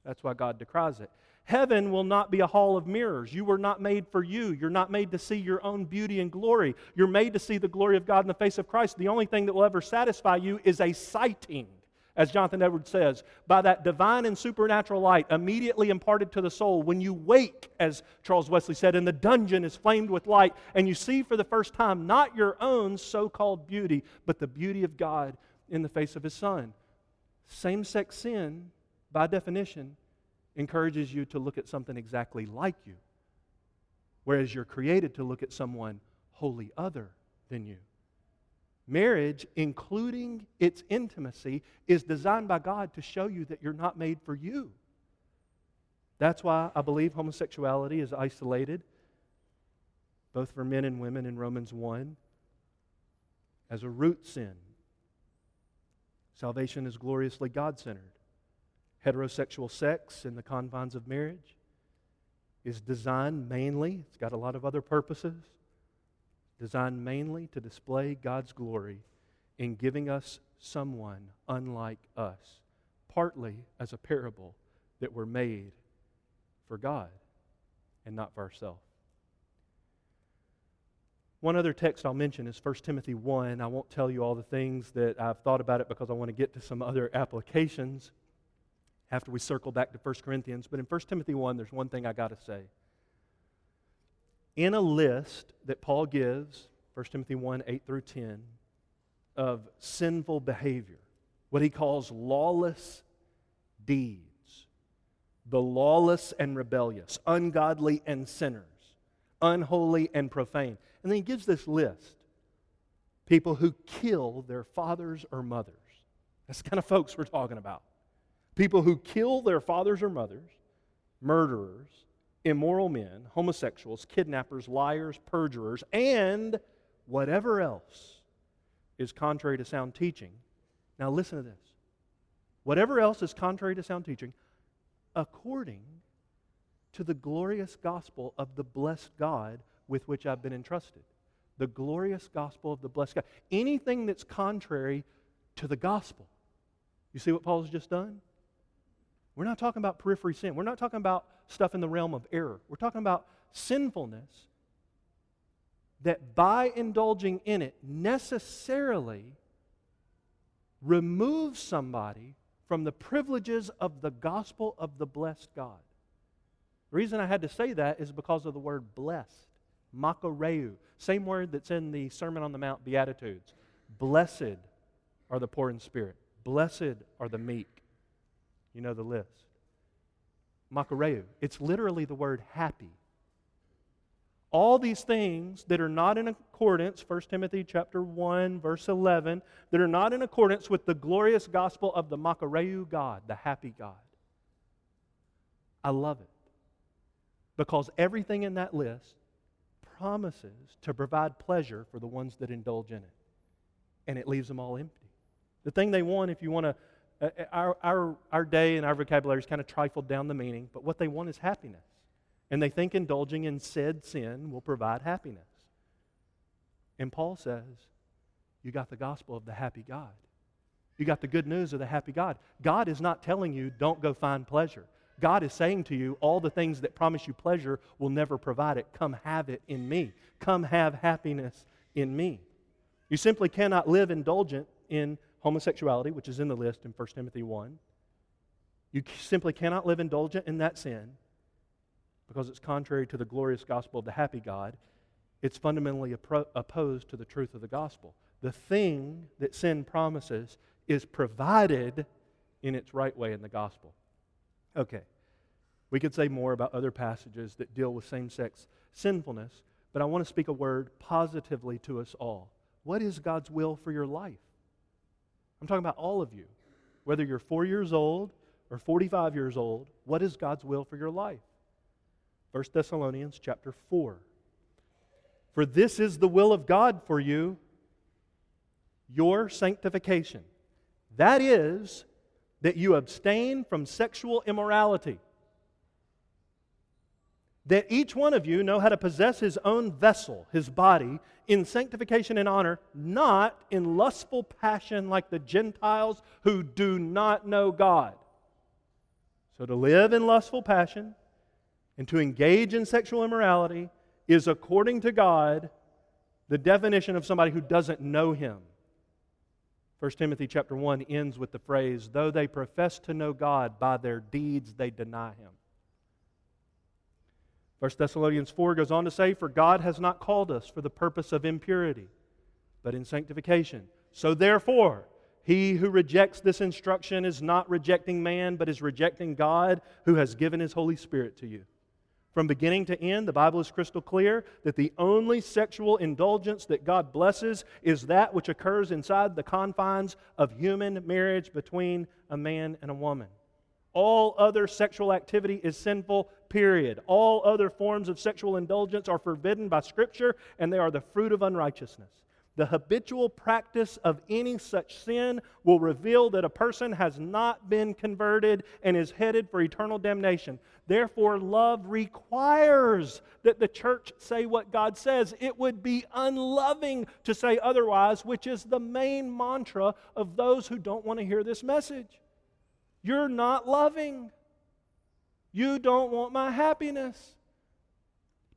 That's why God decries it. Heaven will not be a hall of mirrors. You were not made for you. You're not made to see your own beauty and glory. You're made to see the glory of God in the face of Christ. The only thing that will ever satisfy you is a sighting, as Jonathan Edwards says, by that divine and supernatural light immediately imparted to the soul. When you wake, as Charles Wesley said, and the dungeon is flamed with light, and you see for the first time not your own so called beauty, but the beauty of God in the face of His Son. Same sex sin, by definition, encourages you to look at something exactly like you, whereas you're created to look at someone wholly other than you. Marriage, including its intimacy, is designed by God to show you that you're not made for you. That's why I believe homosexuality is isolated, both for men and women in Romans 1, as a root sin. Salvation is gloriously God centered heterosexual sex in the confines of marriage is designed mainly, it's got a lot of other purposes, designed mainly to display God's glory in giving us someone unlike us, partly as a parable that we're made for God and not for ourselves. One other text I'll mention is 1 Timothy 1. I won't tell you all the things that I've thought about it because I want to get to some other applications after we circle back to 1 Corinthians. But in 1 Timothy 1, there's one thing I got to say. In a list that Paul gives, 1 Timothy 1 8 through 10, of sinful behavior, what he calls lawless deeds, the lawless and rebellious, ungodly and sinners, unholy and profane. And then he gives this list people who kill their fathers or mothers. That's the kind of folks we're talking about people who kill their fathers or mothers, murderers, immoral men, homosexuals, kidnappers, liars, perjurers, and whatever else is contrary to sound teaching. Now, listen to this. Whatever else is contrary to sound teaching, according to the glorious gospel of the blessed God with which I've been entrusted. The glorious gospel of the blessed God. Anything that's contrary to the gospel. You see what Paul's just done? We're not talking about periphery sin. We're not talking about stuff in the realm of error. We're talking about sinfulness that by indulging in it necessarily removes somebody from the privileges of the gospel of the blessed God. The reason I had to say that is because of the word blessed, makareu, same word that's in the Sermon on the Mount Beatitudes. Blessed are the poor in spirit, blessed are the meek. You know the list. Makareu. It's literally the word happy. All these things that are not in accordance, 1 Timothy chapter 1, verse 11, that are not in accordance with the glorious gospel of the Makareu God, the happy God. I love it. Because everything in that list promises to provide pleasure for the ones that indulge in it. And it leaves them all empty. The thing they want, if you want to Uh, uh, our, our, our day and our vocabulary is kind of trifled down the meaning, but what they want is happiness. And they think indulging in said sin will provide happiness. And Paul says, You got the gospel of the happy God. you got the good news of the happy God. God is not telling you, don't go find pleasure. God is saying to you, all the things that promise you pleasure will never provide it. Come have it in me. Come have happiness in me. You simply cannot live indulgent in homosexuality, which is in the list in 1 Timothy 1. You simply cannot live indulgent in that sin because it's contrary to the glorious gospel of the happy God. It's fundamentally appro- opposed to the truth of the gospel. The thing that sin promises is provided in its right way in the gospel. Okay, we could say more about other passages that deal with same sex sinfulness, but I want to speak a word positively to us all. What is God's will for your life? I'm talking about all of you. Whether you're four years old or 45 years old, what is God's will for your life? 1 Thessalonians chapter 4. For this is the will of God for you, your sanctification. That is, that you abstain from sexual immorality. That each one of you know how to possess his own vessel, his body, in sanctification and honor, not in lustful passion like the Gentiles who do not know God. So to live in lustful passion and to engage in sexual immorality is, according to God, the definition of somebody who doesn't know him. 1 Timothy chapter 1 ends with the phrase, though they profess to know God, by their deeds they deny him. 1 Thessalonians 4 goes on to say, For God has not called us for the purpose of impurity, but in sanctification. So therefore, he who rejects this instruction is not rejecting man, but is rejecting God who has given his Holy Spirit to you. From beginning to end, the Bible is crystal clear that the only sexual indulgence that God blesses is that which occurs inside the confines of human marriage between a man and a woman. All other sexual activity is sinful, period. All other forms of sexual indulgence are forbidden by Scripture, and they are the fruit of unrighteousness. The habitual practice of any such sin will reveal that a person has not been converted and is headed for eternal damnation. Therefore, love requires that the church say what God says. It would be unloving to say otherwise, which is the main mantra of those who don't want to hear this message. You're not loving. You don't want my happiness.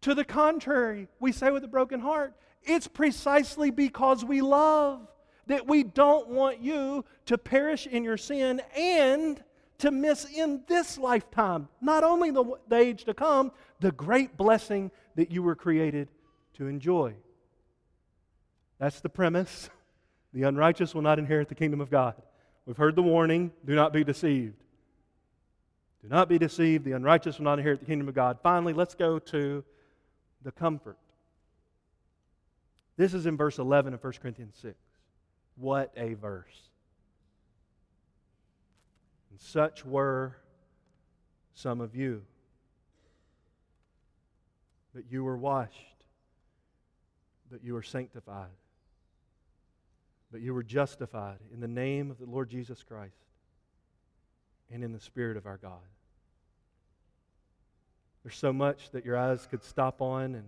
To the contrary, we say with a broken heart, it's precisely because we love that we don't want you to perish in your sin and to miss in this lifetime, not only the, the age to come, the great blessing that you were created to enjoy. That's the premise. The unrighteous will not inherit the kingdom of God. We've heard the warning do not be deceived. Do not be deceived. The unrighteous will not inherit the kingdom of God. Finally, let's go to the comfort. This is in verse 11 of 1 Corinthians 6. What a verse. And such were some of you. That you were washed, that you were sanctified, that you were justified in the name of the Lord Jesus Christ and in the Spirit of our God. There's so much that your eyes could stop on and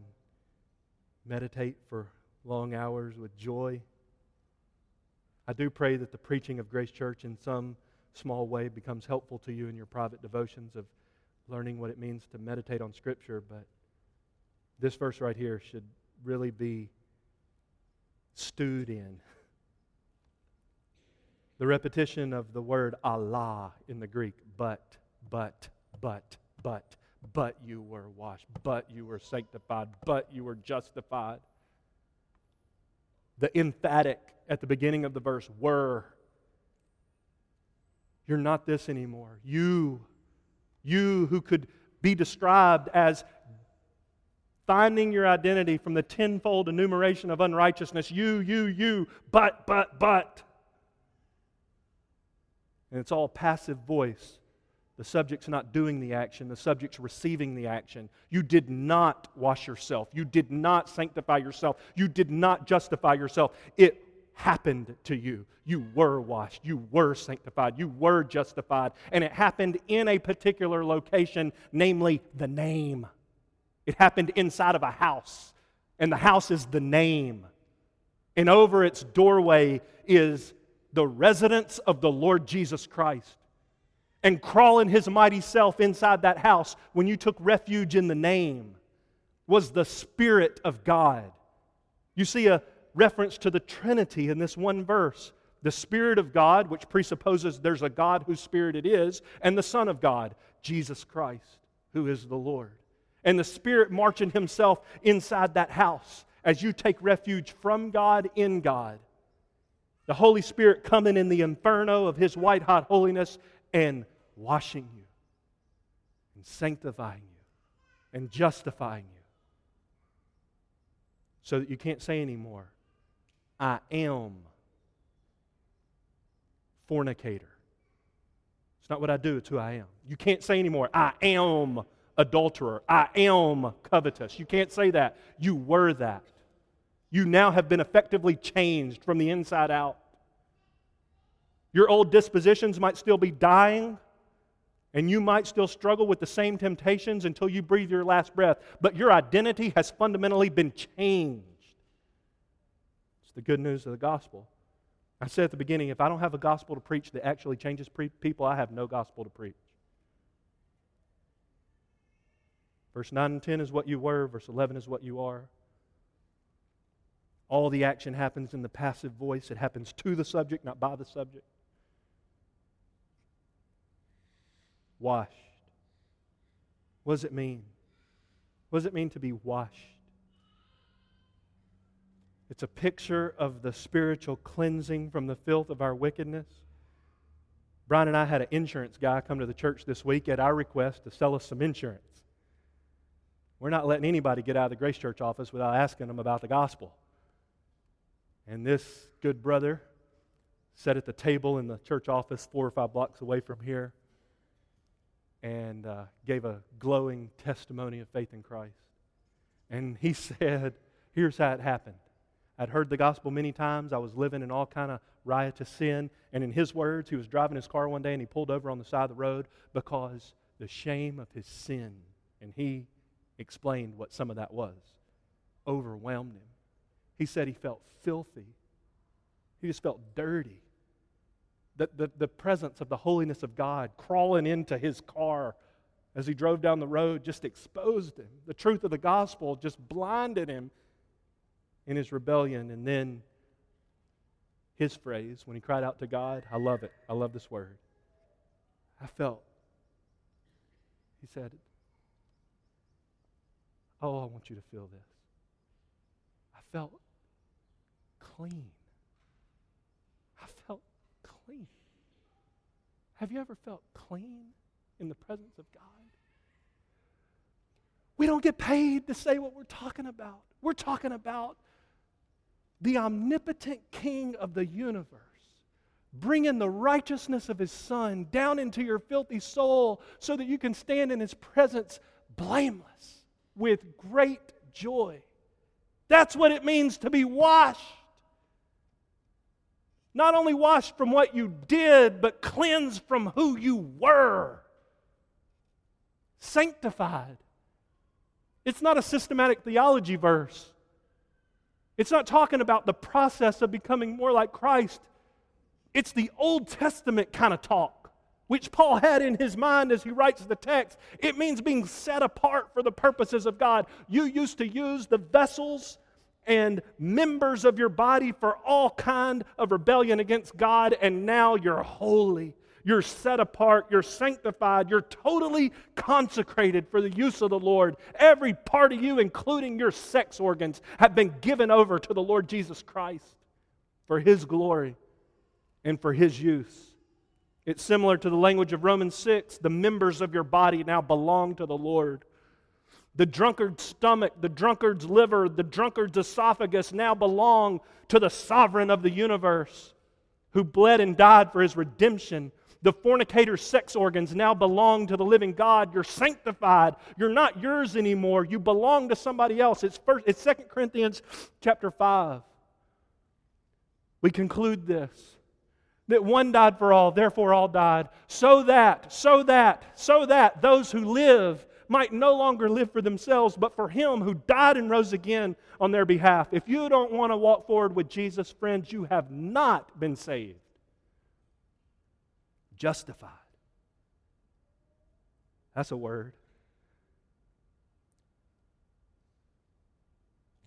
meditate for long hours with joy. I do pray that the preaching of Grace Church in some small way becomes helpful to you in your private devotions of learning what it means to meditate on Scripture, but this verse right here should really be stewed in. The repetition of the word alla in the Greek, but, but, but, but, but you were washed, but you were sanctified, but you were justified. The emphatic at the beginning of the verse, were you're not this anymore. You, you who could be described as finding your identity from the tenfold enumeration of unrighteousness. You, you, you, but, but, but. And it's all passive voice. The subject's not doing the action, the subject's receiving the action. You did not wash yourself. You did not sanctify yourself. You did not justify yourself. It happened to you. You were washed, you were sanctified, you were justified, and it happened in a particular location, namely the name. It happened inside of a house, and the house is the name. And over its doorway is the residence of the Lord Jesus Christ and crawling his mighty self inside that house when you took refuge in the name was the Spirit of God. You see a reference to the Trinity in this one verse the Spirit of God, which presupposes there's a God whose Spirit it is, and the Son of God, Jesus Christ, who is the Lord. And the Spirit marching Himself inside that house as you take refuge from God in God. The Holy Spirit coming in the inferno of His white hot holiness and washing you, and sanctifying you, and justifying you. So that you can't say anymore, I am fornicator. It's not what I do, it's who I am. You can't say anymore, I am adulterer. I am covetous. You can't say that. You were that. You now have been effectively changed from the inside out. Your old dispositions might still be dying, and you might still struggle with the same temptations until you breathe your last breath, but your identity has fundamentally been changed. It's the good news of the gospel. I said at the beginning if I don't have a gospel to preach that actually changes pre- people, I have no gospel to preach. Verse 9 and 10 is what you were, verse 11 is what you are. All the action happens in the passive voice, it happens to the subject, not by the subject. Washed. What does it mean? What does it mean to be washed? It's a picture of the spiritual cleansing from the filth of our wickedness. Brian and I had an insurance guy come to the church this week at our request to sell us some insurance. We're not letting anybody get out of the Grace Church office without asking them about the gospel. And this good brother sat at the table in the church office four or five blocks away from here and uh, gave a glowing testimony of faith in Christ. And he said, Here's how it happened. I'd heard the gospel many times. I was living in all kind of riotous sin. And in his words, he was driving his car one day and he pulled over on the side of the road because the shame of his sin, and he explained what some of that was, overwhelmed him. He said he felt filthy. He just felt dirty. The, the, the presence of the holiness of God crawling into his car as he drove down the road just exposed him. The truth of the gospel just blinded him in his rebellion. And then his phrase, when he cried out to God, I love it. I love this word. I felt, he said, Oh, I want you to feel this. I felt clean. I felt clean. Have you ever felt clean in the presence of God? We don't get paid to say what we're talking about. We're talking about the omnipotent King of the universe, bringing the righteousness of his Son down into your filthy soul so that you can stand in his presence blameless with great joy. That's what it means to be washed. Not only washed from what you did, but cleansed from who you were. Sanctified. It's not a systematic theology verse. It's not talking about the process of becoming more like Christ. It's the Old Testament kind of talk, which Paul had in his mind as he writes the text. It means being set apart for the purposes of God. You used to use the vessels and members of your body for all kind of rebellion against God, and now you're holy you're set apart, you're sanctified, you're totally consecrated for the use of the Lord. Every part of you, including your sex organs, have been given over to the Lord Jesus Christ for His glory and for His use. It's similar to the language of Romans 6. The members of your body now belong to the Lord. The drunkard's stomach, the drunkard's liver, the drunkard's esophagus now belong to the sovereign of the universe who bled and died for his redemption the fornicator's sex organs now belong to the living God. You're sanctified. You're not yours anymore. You belong to somebody else. It's first it's 2 Corinthians chapter 5. We conclude this. That one died for all, therefore all died, so that, so that, so that those who live might no longer live for themselves, but for him who died and rose again on their behalf. If you don't want to walk forward with Jesus, friends, you have not been saved. Justified. That's a word.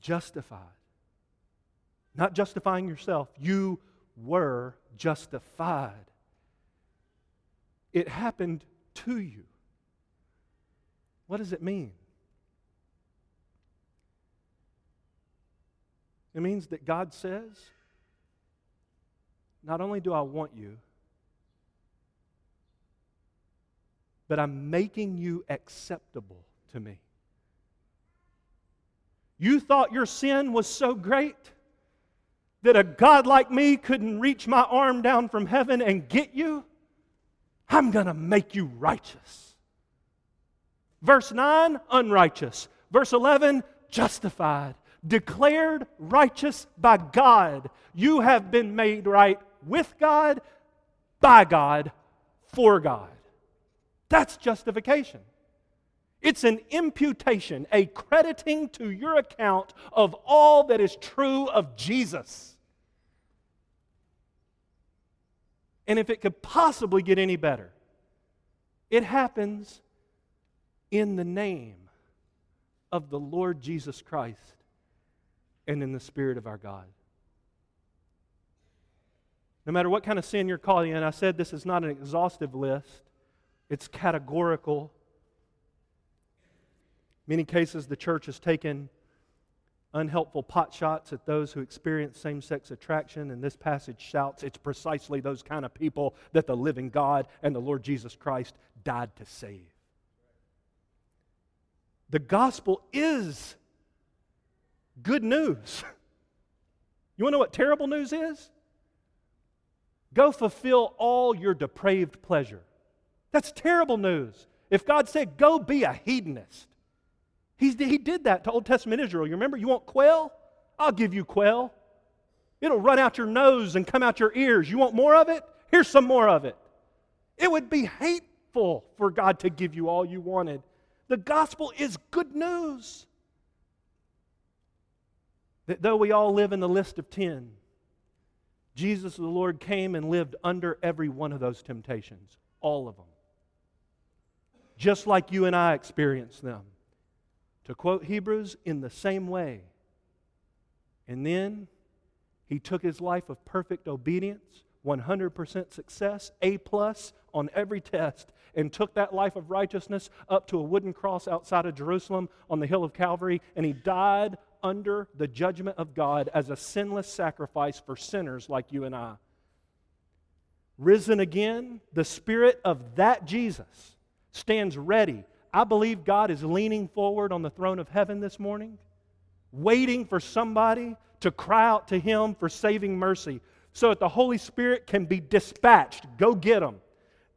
Justified. Not justifying yourself. You were justified. It happened to you. What does it mean? It means that God says, not only do I want you, but I'm making you acceptable to me. You thought your sin was so great that a God like me couldn't reach my arm down from heaven and get you? I'm going to make you righteous. Verse 9, unrighteous. Verse 11, justified. Declared righteous by God. You have been made right with God, by God, for God. That's justification. It's an imputation, a crediting to your account of all that is true of Jesus. And if it could possibly get any better, it happens in the name of the Lord Jesus Christ and in the Spirit of our God. No matter what kind of sin you're caught in, I said this is not an exhaustive list, it's categorical. Many cases, the church has taken unhelpful pot shots at those who experience same sex attraction, and this passage shouts it's precisely those kind of people that the living God and the Lord Jesus Christ died to save. The gospel is good news. You want to know what terrible news is? Go fulfill all your depraved pleasure. That's terrible news. If God said, go be a hedonist, He's, he did that to Old Testament Israel. You remember? You want quail? I'll give you quail. It'll run out your nose and come out your ears. You want more of it? Here's some more of it. It would be hateful for God to give you all you wanted. The gospel is good news. That though we all live in the list of 10, Jesus the Lord came and lived under every one of those temptations, all of them. Just like you and I experienced them. To quote Hebrews, in the same way. And then he took his life of perfect obedience, 100% success, A plus on every test, and took that life of righteousness up to a wooden cross outside of Jerusalem on the hill of Calvary, and he died under the judgment of God as a sinless sacrifice for sinners like you and I. Risen again, the Spirit of that Jesus stands ready. I believe God is leaning forward on the throne of heaven this morning, waiting for somebody to cry out to Him for saving mercy so that the Holy Spirit can be dispatched. Go get them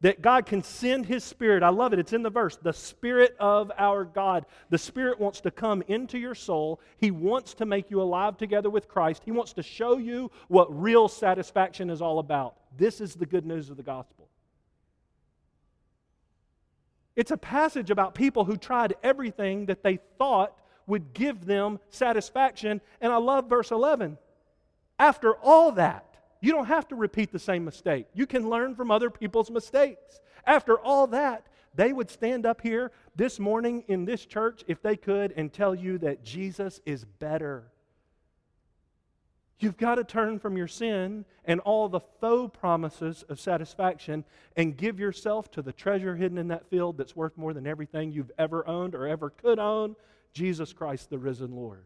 that God can send His Spirit. I love it. It's in the verse. The Spirit of our God. The Spirit wants to come into your soul. He wants to make you alive together with Christ. He wants to show you what real satisfaction is all about. This is the good news of the gospel. It's a passage about people who tried everything that they thought would give them satisfaction. And I love verse 11. After all that, you don't have to repeat the same mistake. You can learn from other people's mistakes. After all that, they would stand up here this morning in this church, if they could, and tell you that Jesus is better. You've got to turn from your sin and all the faux promises of satisfaction and give yourself to the treasure hidden in that field that's worth more than everything you've ever owned or ever could own Jesus Christ, the risen Lord.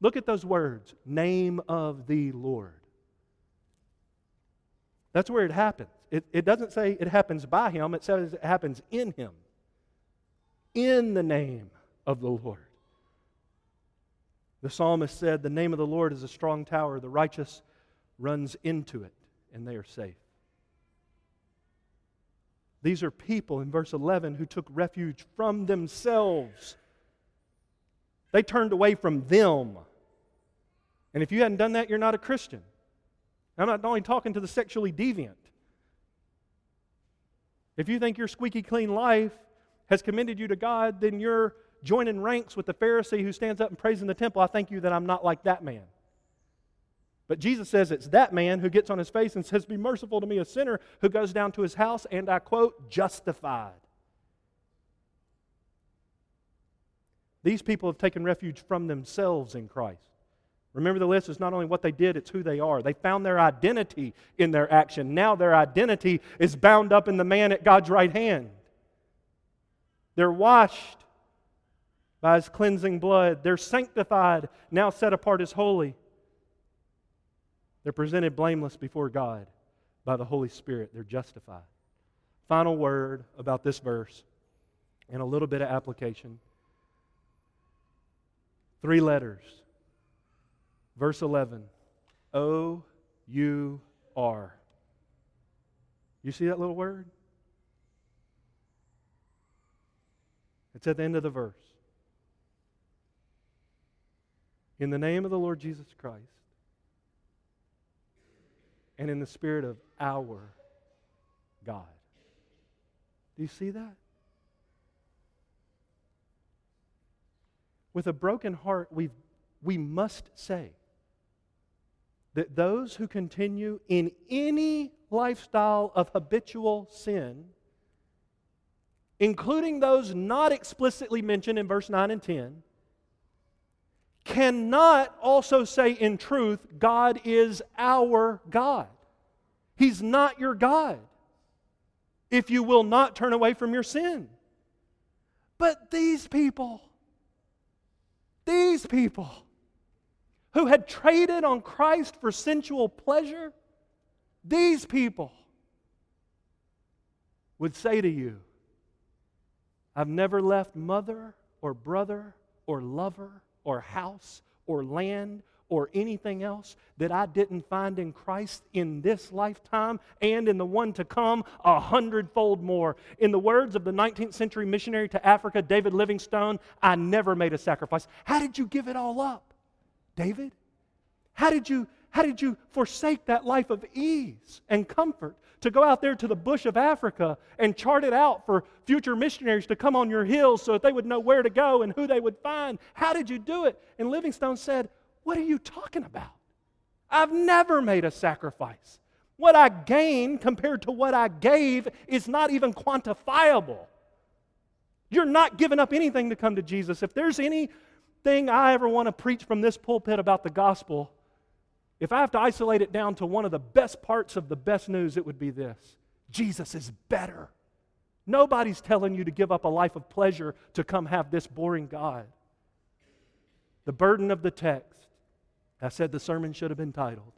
Look at those words name of the Lord. That's where it happens. It, it doesn't say it happens by him, it says it happens in him. In the name of the Lord. The psalmist said, The name of the Lord is a strong tower. The righteous runs into it, and they are safe. These are people in verse 11 who took refuge from themselves. They turned away from them. And if you hadn't done that, you're not a Christian. I'm not only talking to the sexually deviant. If you think your squeaky clean life has commended you to God, then you're joining ranks with the Pharisee who stands up and prays in the temple. I thank you that I'm not like that man. But Jesus says it's that man who gets on his face and says, Be merciful to me, a sinner, who goes down to his house and I quote, justified. These people have taken refuge from themselves in Christ. Remember, the list is not only what they did, it's who they are. They found their identity in their action. Now their identity is bound up in the man at God's right hand. They're washed by his cleansing blood. They're sanctified, now set apart as holy. They're presented blameless before God by the Holy Spirit. They're justified. Final word about this verse and a little bit of application. Three letters. Verse 11 O U R. You see that little word? It's at the end of the verse. In the name of the Lord Jesus Christ and in the spirit of our God. Do you see that? With a broken heart, we we must say that those who continue in any lifestyle of habitual sin, including those not explicitly mentioned in verse 9 and 10, cannot also say in truth, God is our God. He's not your God if you will not turn away from your sin. But these people, these people who had traded on Christ for sensual pleasure, these people would say to you, I've never left mother or brother or lover or house or land or anything else that I didn't find in Christ in this lifetime and in the one to come a hundredfold more. In the words of the 19th century missionary to Africa, David Livingstone, I never made a sacrifice. How did you give it all up, David? How did you, how did you forsake that life of ease and comfort to go out there to the bush of Africa and chart it out for future missionaries to come on your hills so that they would know where to go and who they would find. How did you do it? And Livingstone said, What are you talking about? I've never made a sacrifice. What I gain compared to what I gave is not even quantifiable. You're not giving up anything to come to Jesus. If there's anything I ever want to preach from this pulpit about the gospel, if I have to isolate it down to one of the best parts of the best news, it would be this Jesus is better. Nobody's telling you to give up a life of pleasure to come have this boring God. The burden of the text, I said the sermon should have been titled,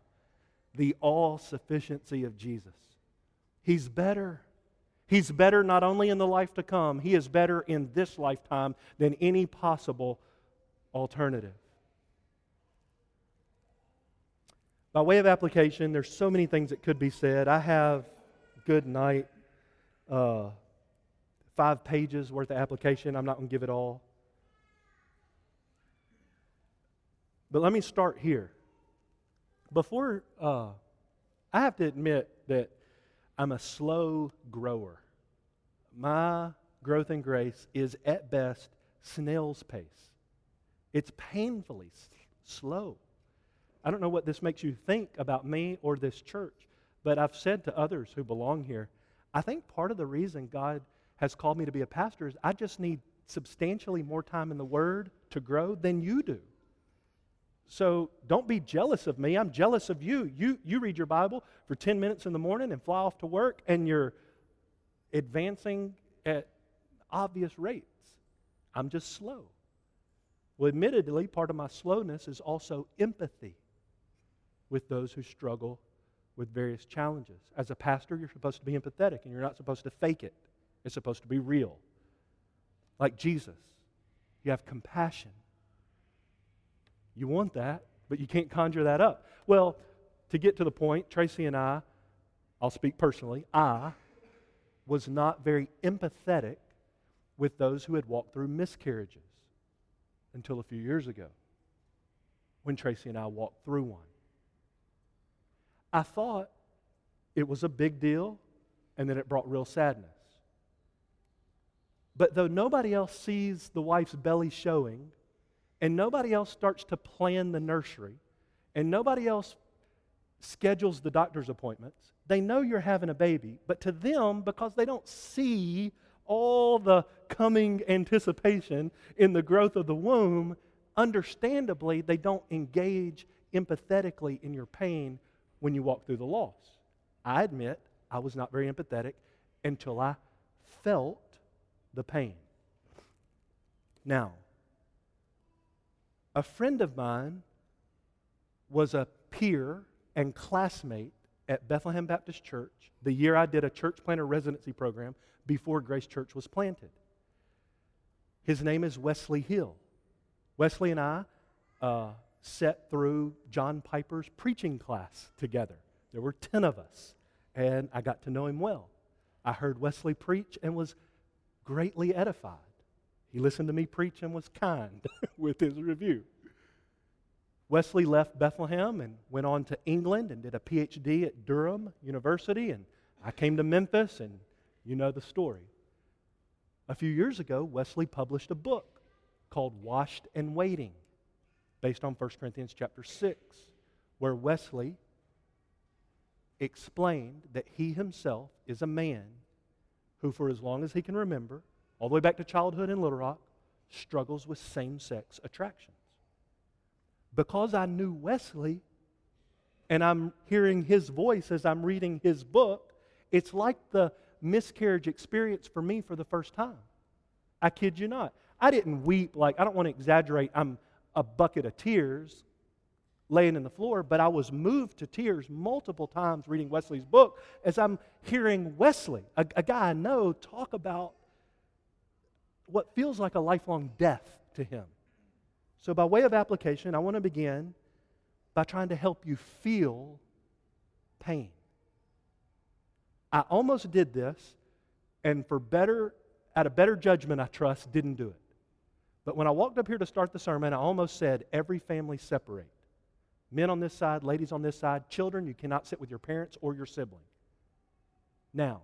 The All Sufficiency of Jesus. He's better. He's better not only in the life to come, He is better in this lifetime than any possible alternative. By way of application, there's so many things that could be said. I have good night, uh, five pages worth of application. I'm not going to give it all. But let me start here. Before, uh, I have to admit that I'm a slow grower. My growth in grace is at best snail's pace. It's painfully slow. I don't know what this makes you think about me or this church, but I've said to others who belong here, I think part of the reason God has called me to be a pastor is I just need substantially more time in the Word to grow than you do. So don't be jealous of me. I'm jealous of you. You, you read your Bible for 10 minutes in the morning and fly off to work, and you're advancing at obvious rates. I'm just slow. Well, admittedly, part of my slowness is also empathy with those who struggle with various challenges. As a pastor, you're supposed to be empathetic and you're not supposed to fake it, it's supposed to be real. Like Jesus, you have compassion. You want that, but you can't conjure that up. Well, to get to the point, Tracy and I, I'll speak personally, I was not very empathetic with those who had walked through miscarriages until a few years ago when Tracy and I walked through one. I thought it was a big deal and that it brought real sadness. But though nobody else sees the wife's belly showing, and nobody else starts to plan the nursery, and nobody else schedules the doctor's appointments. They know you're having a baby, but to them, because they don't see all the coming anticipation in the growth of the womb, understandably, they don't engage empathetically in your pain when you walk through the loss. I admit I was not very empathetic until I felt the pain. Now, a friend of mine was a peer and classmate at Bethlehem Baptist Church the year I did a church planter residency program before Grace Church was planted. His name is Wesley Hill. Wesley and I uh, sat through John Piper's preaching class together. There were 10 of us, and I got to know him well. I heard Wesley preach and was greatly edified. He listened to me preach and was kind with his review. Wesley left Bethlehem and went on to England and did a PhD at Durham University. And I came to Memphis, and you know the story. A few years ago, Wesley published a book called Washed and Waiting, based on 1 Corinthians chapter 6, where Wesley explained that he himself is a man who, for as long as he can remember, all the way back to childhood in Little Rock, struggles with same sex attractions. Because I knew Wesley and I'm hearing his voice as I'm reading his book, it's like the miscarriage experience for me for the first time. I kid you not. I didn't weep like, I don't want to exaggerate, I'm a bucket of tears laying in the floor, but I was moved to tears multiple times reading Wesley's book as I'm hearing Wesley, a, a guy I know, talk about what feels like a lifelong death to him. So, by way of application, I want to begin by trying to help you feel pain. I almost did this, and for better, out of better judgment, I trust, didn't do it. But when I walked up here to start the sermon, I almost said, Every family separate. Men on this side, ladies on this side, children, you cannot sit with your parents or your sibling. Now,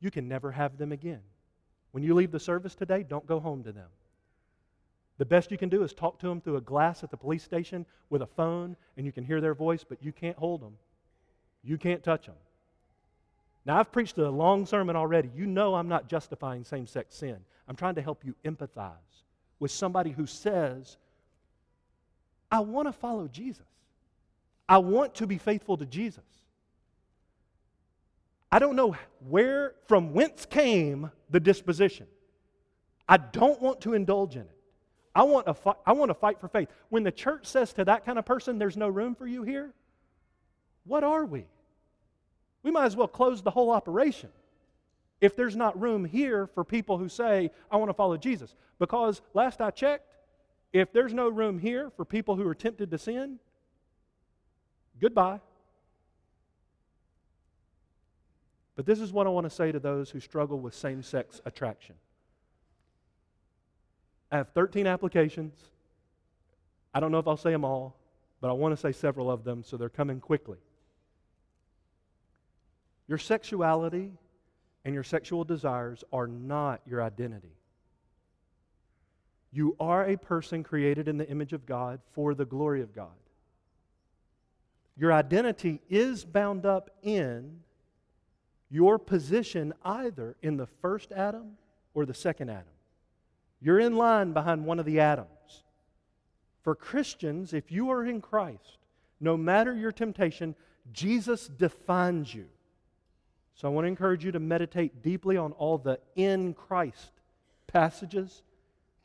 you can never have them again. When you leave the service today, don't go home to them. The best you can do is talk to them through a glass at the police station with a phone, and you can hear their voice, but you can't hold them. You can't touch them. Now, I've preached a long sermon already. You know I'm not justifying same sex sin. I'm trying to help you empathize with somebody who says, I want to follow Jesus. I want to be faithful to Jesus. I don't know where, from whence came the disposition. I don't want to indulge in it. I want, a fi- I want to fight for faith. When the church says to that kind of person, there's no room for you here, what are we? We might as well close the whole operation if there's not room here for people who say, I want to follow Jesus. Because last I checked, if there's no room here for people who are tempted to sin, goodbye. But this is what I want to say to those who struggle with same sex attraction. I have 13 applications. I don't know if I'll say them all, but I want to say several of them so they're coming quickly. Your sexuality and your sexual desires are not your identity. You are a person created in the image of God for the glory of God. Your identity is bound up in your position either in the first Adam or the second Adam. You're in line behind one of the Adams. For Christians, if you are in Christ, no matter your temptation, Jesus defines you. So I want to encourage you to meditate deeply on all the in Christ passages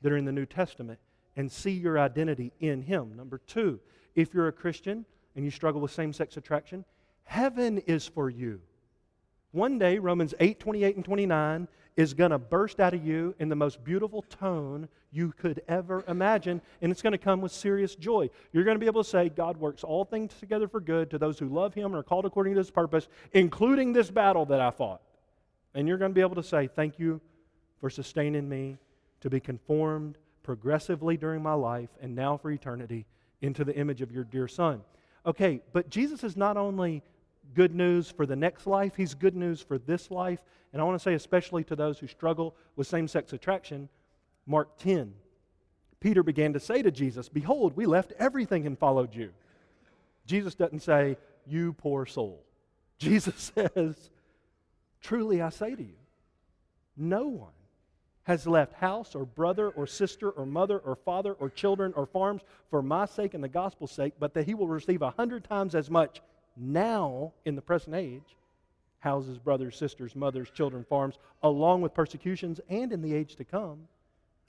that are in the New Testament and see your identity in Him. Number two, if you're a Christian and you struggle with same sex attraction, heaven is for you. One day, Romans 8 28 and 29 is going to burst out of you in the most beautiful tone you could ever imagine, and it's going to come with serious joy. You're going to be able to say, God works all things together for good to those who love Him and are called according to His purpose, including this battle that I fought. And you're going to be able to say, Thank you for sustaining me to be conformed progressively during my life and now for eternity into the image of your dear Son. Okay, but Jesus is not only good news for the next life, He's good news for this life. And I want to say, especially to those who struggle with same sex attraction, Mark 10. Peter began to say to Jesus, Behold, we left everything and followed you. Jesus doesn't say, You poor soul. Jesus says, Truly I say to you, no one has left house or brother or sister or mother or father or children or farms for my sake and the gospel's sake, but that he will receive a hundred times as much now in the present age houses, brothers, sisters, mothers, children, farms, along with persecutions, and in the age to come,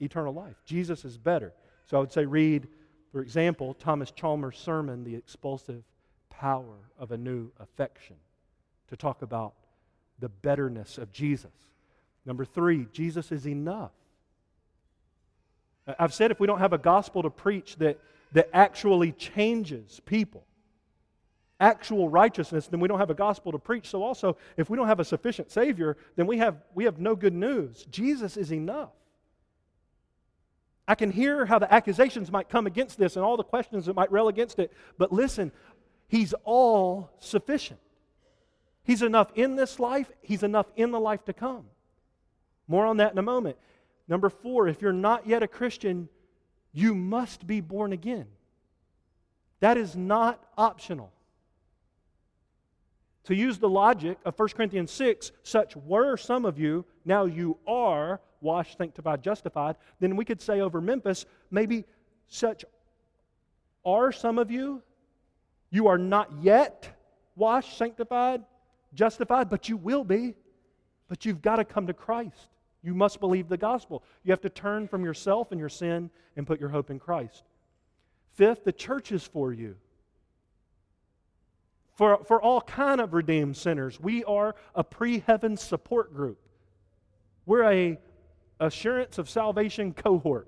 eternal life. Jesus is better. So I would say, read, for example, Thomas Chalmers' sermon, The Expulsive Power of a New Affection, to talk about the betterness of Jesus. Number three, Jesus is enough. I've said if we don't have a gospel to preach that, that actually changes people, actual righteousness, then we don't have a gospel to preach. So also, if we don't have a sufficient Savior, then we have, we have no good news. Jesus is enough. I can hear how the accusations might come against this and all the questions that might rail against it, but listen, He's all sufficient. He's enough in this life, He's enough in the life to come. More on that in a moment. Number four, if you're not yet a Christian, you must be born again. That is not optional. To use the logic of 1 Corinthians 6, such were some of you, now you are washed, sanctified, justified, then we could say over Memphis, maybe such are some of you. You are not yet washed, sanctified, justified, but you will be. But you've got to come to Christ. You must believe the gospel. You have to turn from yourself and your sin and put your hope in Christ. Fifth, the church is for you. For, for all kind of redeemed sinners, we are a pre-heaven support group. We're a assurance of salvation cohort.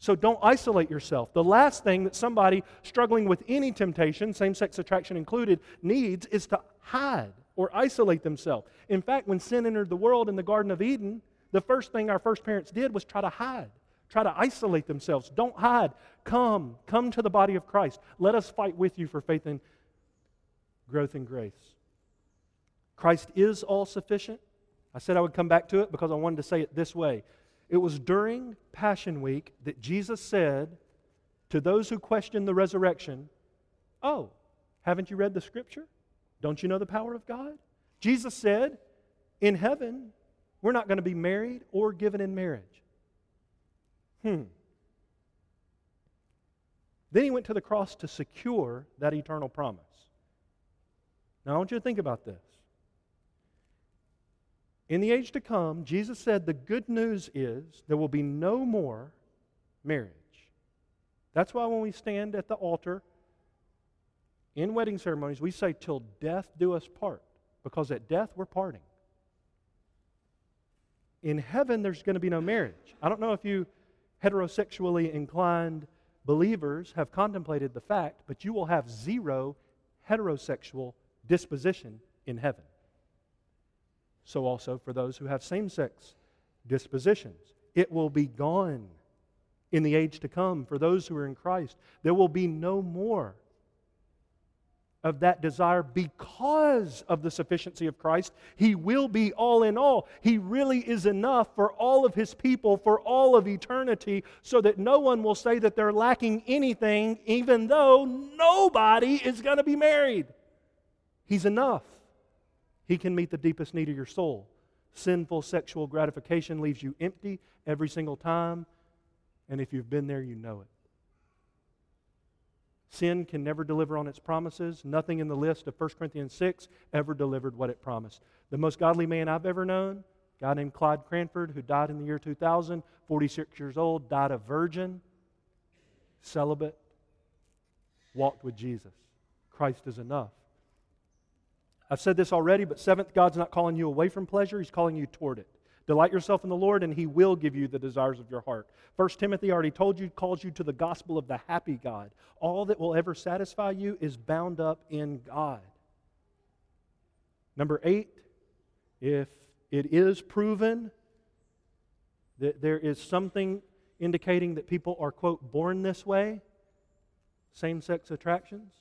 So don't isolate yourself. The last thing that somebody struggling with any temptation, same sex attraction included, needs is to hide or isolate themselves. In fact, when sin entered the world in the Garden of Eden, the first thing our first parents did was try to hide, try to isolate themselves. Don't hide. Come, come to the body of Christ. Let us fight with you for faith and growth in grace. Christ is all sufficient. I said I would come back to it because I wanted to say it this way. It was during Passion Week that Jesus said to those who questioned the resurrection, Oh, haven't you read the scripture? Don't you know the power of God? Jesus said, In heaven, we're not going to be married or given in marriage. Hmm. Then he went to the cross to secure that eternal promise. Now, I want you to think about this. In the age to come, Jesus said the good news is there will be no more marriage. That's why when we stand at the altar in wedding ceremonies, we say, till death do us part, because at death we're parting. In heaven, there's going to be no marriage. I don't know if you heterosexually inclined believers have contemplated the fact, but you will have zero heterosexual disposition in heaven. So, also for those who have same sex dispositions, it will be gone in the age to come for those who are in Christ. There will be no more of that desire because of the sufficiency of Christ. He will be all in all. He really is enough for all of His people for all of eternity, so that no one will say that they're lacking anything, even though nobody is going to be married. He's enough. He can meet the deepest need of your soul. Sinful sexual gratification leaves you empty every single time, and if you've been there, you know it. Sin can never deliver on its promises. Nothing in the list of 1 Corinthians 6 ever delivered what it promised. The most godly man I've ever known, a guy named Clyde Cranford, who died in the year 2000, 46 years old, died a virgin, celibate, walked with Jesus. Christ is enough. I've said this already, but seventh, God's not calling you away from pleasure, He's calling you toward it. Delight yourself in the Lord, and He will give you the desires of your heart. First Timothy already told you, calls you to the gospel of the happy God. All that will ever satisfy you is bound up in God. Number eight, if it is proven that there is something indicating that people are, quote, born this way, same sex attractions,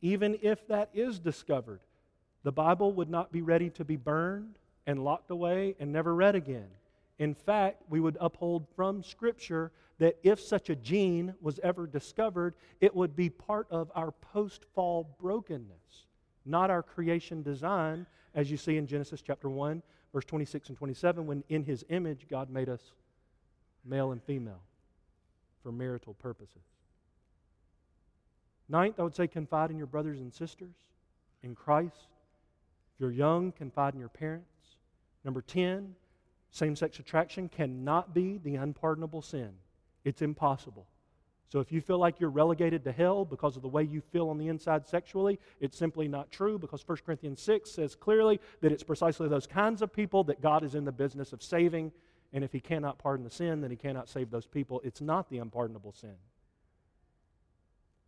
even if that is discovered, the Bible would not be ready to be burned and locked away and never read again. In fact, we would uphold from Scripture that if such a gene was ever discovered, it would be part of our post fall brokenness, not our creation design, as you see in Genesis chapter 1, verse 26 and 27, when in his image God made us male and female for marital purposes. Ninth, I would say confide in your brothers and sisters in Christ. If you're young, confide in your parents. Number 10, same sex attraction cannot be the unpardonable sin. It's impossible. So if you feel like you're relegated to hell because of the way you feel on the inside sexually, it's simply not true because 1 Corinthians 6 says clearly that it's precisely those kinds of people that God is in the business of saving. And if He cannot pardon the sin, then He cannot save those people. It's not the unpardonable sin.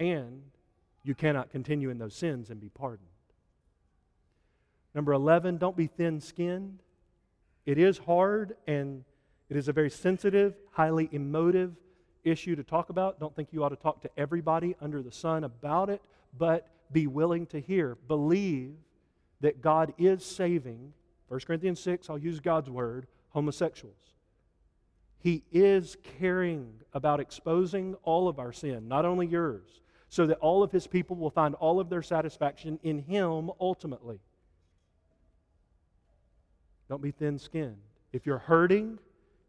And you cannot continue in those sins and be pardoned. Number 11, don't be thin skinned. It is hard and it is a very sensitive, highly emotive issue to talk about. Don't think you ought to talk to everybody under the sun about it, but be willing to hear. Believe that God is saving, 1 Corinthians 6, I'll use God's word, homosexuals. He is caring about exposing all of our sin, not only yours, so that all of his people will find all of their satisfaction in him ultimately. Don't be thin skinned. If you're hurting,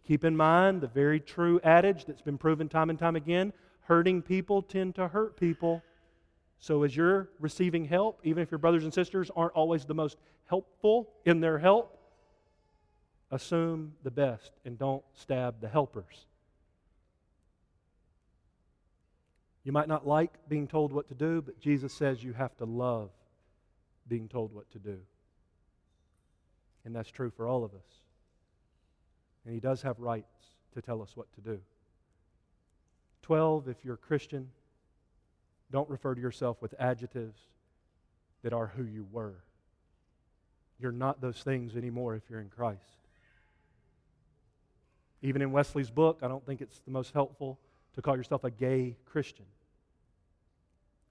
keep in mind the very true adage that's been proven time and time again hurting people tend to hurt people. So, as you're receiving help, even if your brothers and sisters aren't always the most helpful in their help, assume the best and don't stab the helpers. You might not like being told what to do, but Jesus says you have to love being told what to do. And that's true for all of us. And He does have rights to tell us what to do. 12, if you're a Christian, don't refer to yourself with adjectives that are who you were. You're not those things anymore if you're in Christ. Even in Wesley's book, I don't think it's the most helpful to call yourself a gay Christian.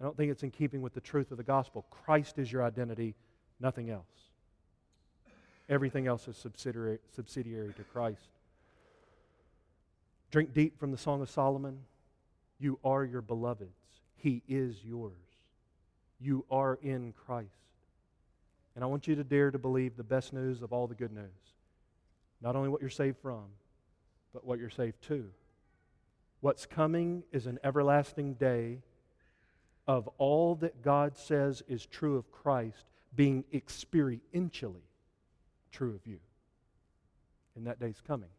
I don't think it's in keeping with the truth of the gospel. Christ is your identity, nothing else. Everything else is subsidiary, subsidiary to Christ. Drink deep from the Song of Solomon. You are your beloved's. He is yours. You are in Christ. And I want you to dare to believe the best news of all the good news. Not only what you're saved from, but what you're saved to. What's coming is an everlasting day of all that God says is true of Christ being experientially true of you. And that day's coming.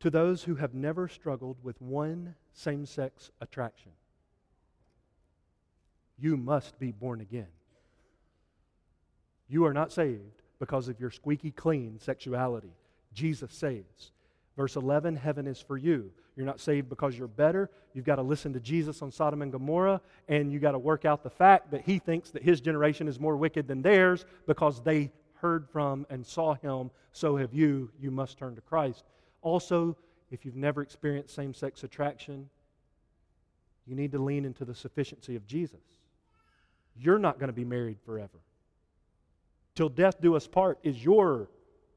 To those who have never struggled with one same sex attraction, you must be born again. You are not saved because of your squeaky clean sexuality. Jesus saves. Verse 11 Heaven is for you. You're not saved because you're better. You've got to listen to Jesus on Sodom and Gomorrah, and you've got to work out the fact that he thinks that his generation is more wicked than theirs because they heard from and saw him. So have you. You must turn to Christ. Also, if you've never experienced same sex attraction, you need to lean into the sufficiency of Jesus. You're not going to be married forever. Till death do us part is your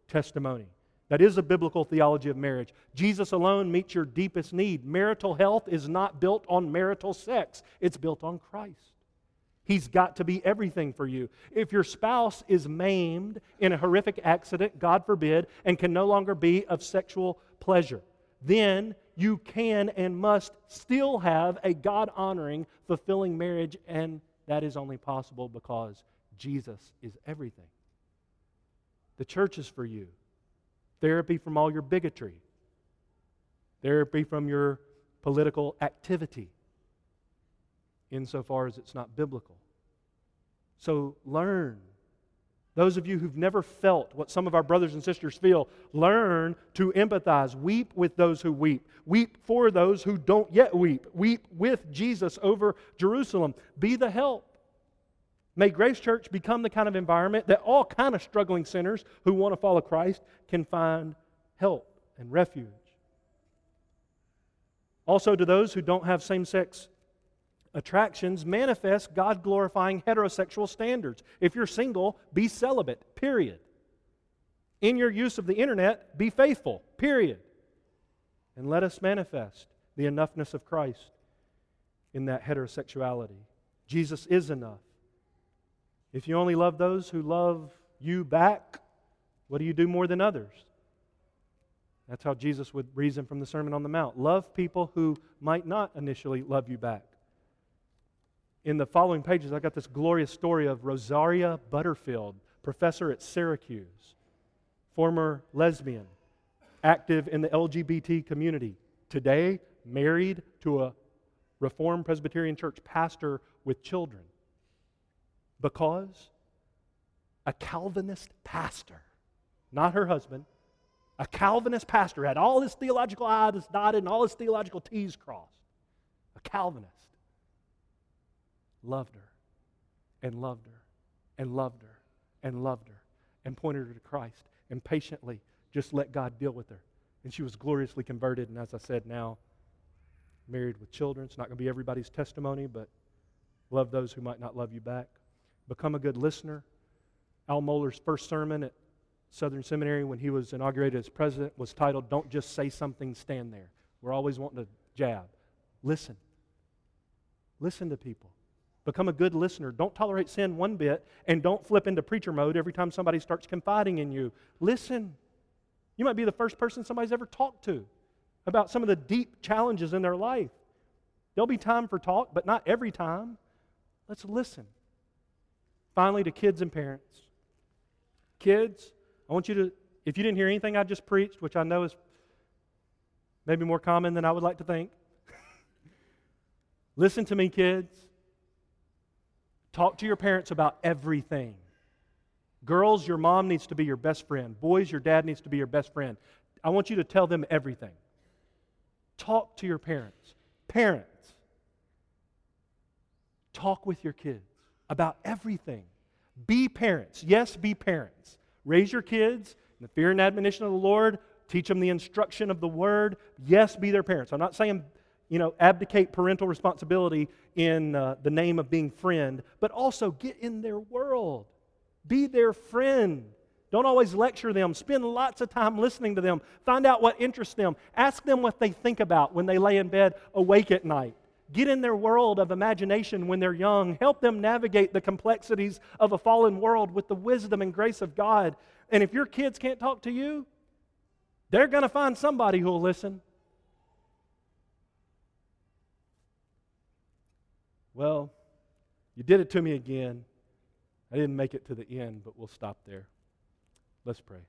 testimony. That is a biblical theology of marriage. Jesus alone meets your deepest need. Marital health is not built on marital sex, it's built on Christ. He's got to be everything for you. If your spouse is maimed in a horrific accident, God forbid, and can no longer be of sexual pleasure, then you can and must still have a God honoring, fulfilling marriage, and that is only possible because Jesus is everything. The church is for you. Therapy from all your bigotry, therapy from your political activity, insofar as it's not biblical. So learn. Those of you who've never felt what some of our brothers and sisters feel, learn to empathize. Weep with those who weep. Weep for those who don't yet weep. Weep with Jesus over Jerusalem. Be the help. May Grace Church become the kind of environment that all kind of struggling sinners who want to follow Christ can find help and refuge. Also, to those who don't have same sex attractions, manifest God glorifying heterosexual standards. If you're single, be celibate, period. In your use of the internet, be faithful, period. And let us manifest the enoughness of Christ in that heterosexuality. Jesus is enough. If you only love those who love you back, what do you do more than others? That's how Jesus would reason from the Sermon on the Mount. Love people who might not initially love you back. In the following pages, I got this glorious story of Rosaria Butterfield, professor at Syracuse, former lesbian, active in the LGBT community, today married to a Reformed Presbyterian Church pastor with children. Because a Calvinist pastor, not her husband, a Calvinist pastor had all his theological I's dotted and all his theological T's crossed. A Calvinist loved her and loved her and loved her and loved her and pointed her to Christ and patiently just let God deal with her. And she was gloriously converted, and as I said, now married with children. It's not going to be everybody's testimony, but love those who might not love you back. Become a good listener. Al Mohler's first sermon at Southern Seminary when he was inaugurated as president was titled, Don't Just Say Something, Stand There. We're always wanting to jab. Listen. Listen to people. Become a good listener. Don't tolerate sin one bit, and don't flip into preacher mode every time somebody starts confiding in you. Listen. You might be the first person somebody's ever talked to about some of the deep challenges in their life. There'll be time for talk, but not every time. Let's listen. Finally, to kids and parents. Kids, I want you to, if you didn't hear anything I just preached, which I know is maybe more common than I would like to think, listen to me, kids. Talk to your parents about everything. Girls, your mom needs to be your best friend. Boys, your dad needs to be your best friend. I want you to tell them everything. Talk to your parents. Parents, talk with your kids about everything. Be parents. Yes, be parents. Raise your kids in the fear and admonition of the Lord. Teach them the instruction of the word. Yes, be their parents. I'm not saying, you know, abdicate parental responsibility in uh, the name of being friend, but also get in their world. Be their friend. Don't always lecture them. Spend lots of time listening to them. Find out what interests them. Ask them what they think about when they lay in bed awake at night. Get in their world of imagination when they're young. Help them navigate the complexities of a fallen world with the wisdom and grace of God. And if your kids can't talk to you, they're going to find somebody who will listen. Well, you did it to me again. I didn't make it to the end, but we'll stop there. Let's pray.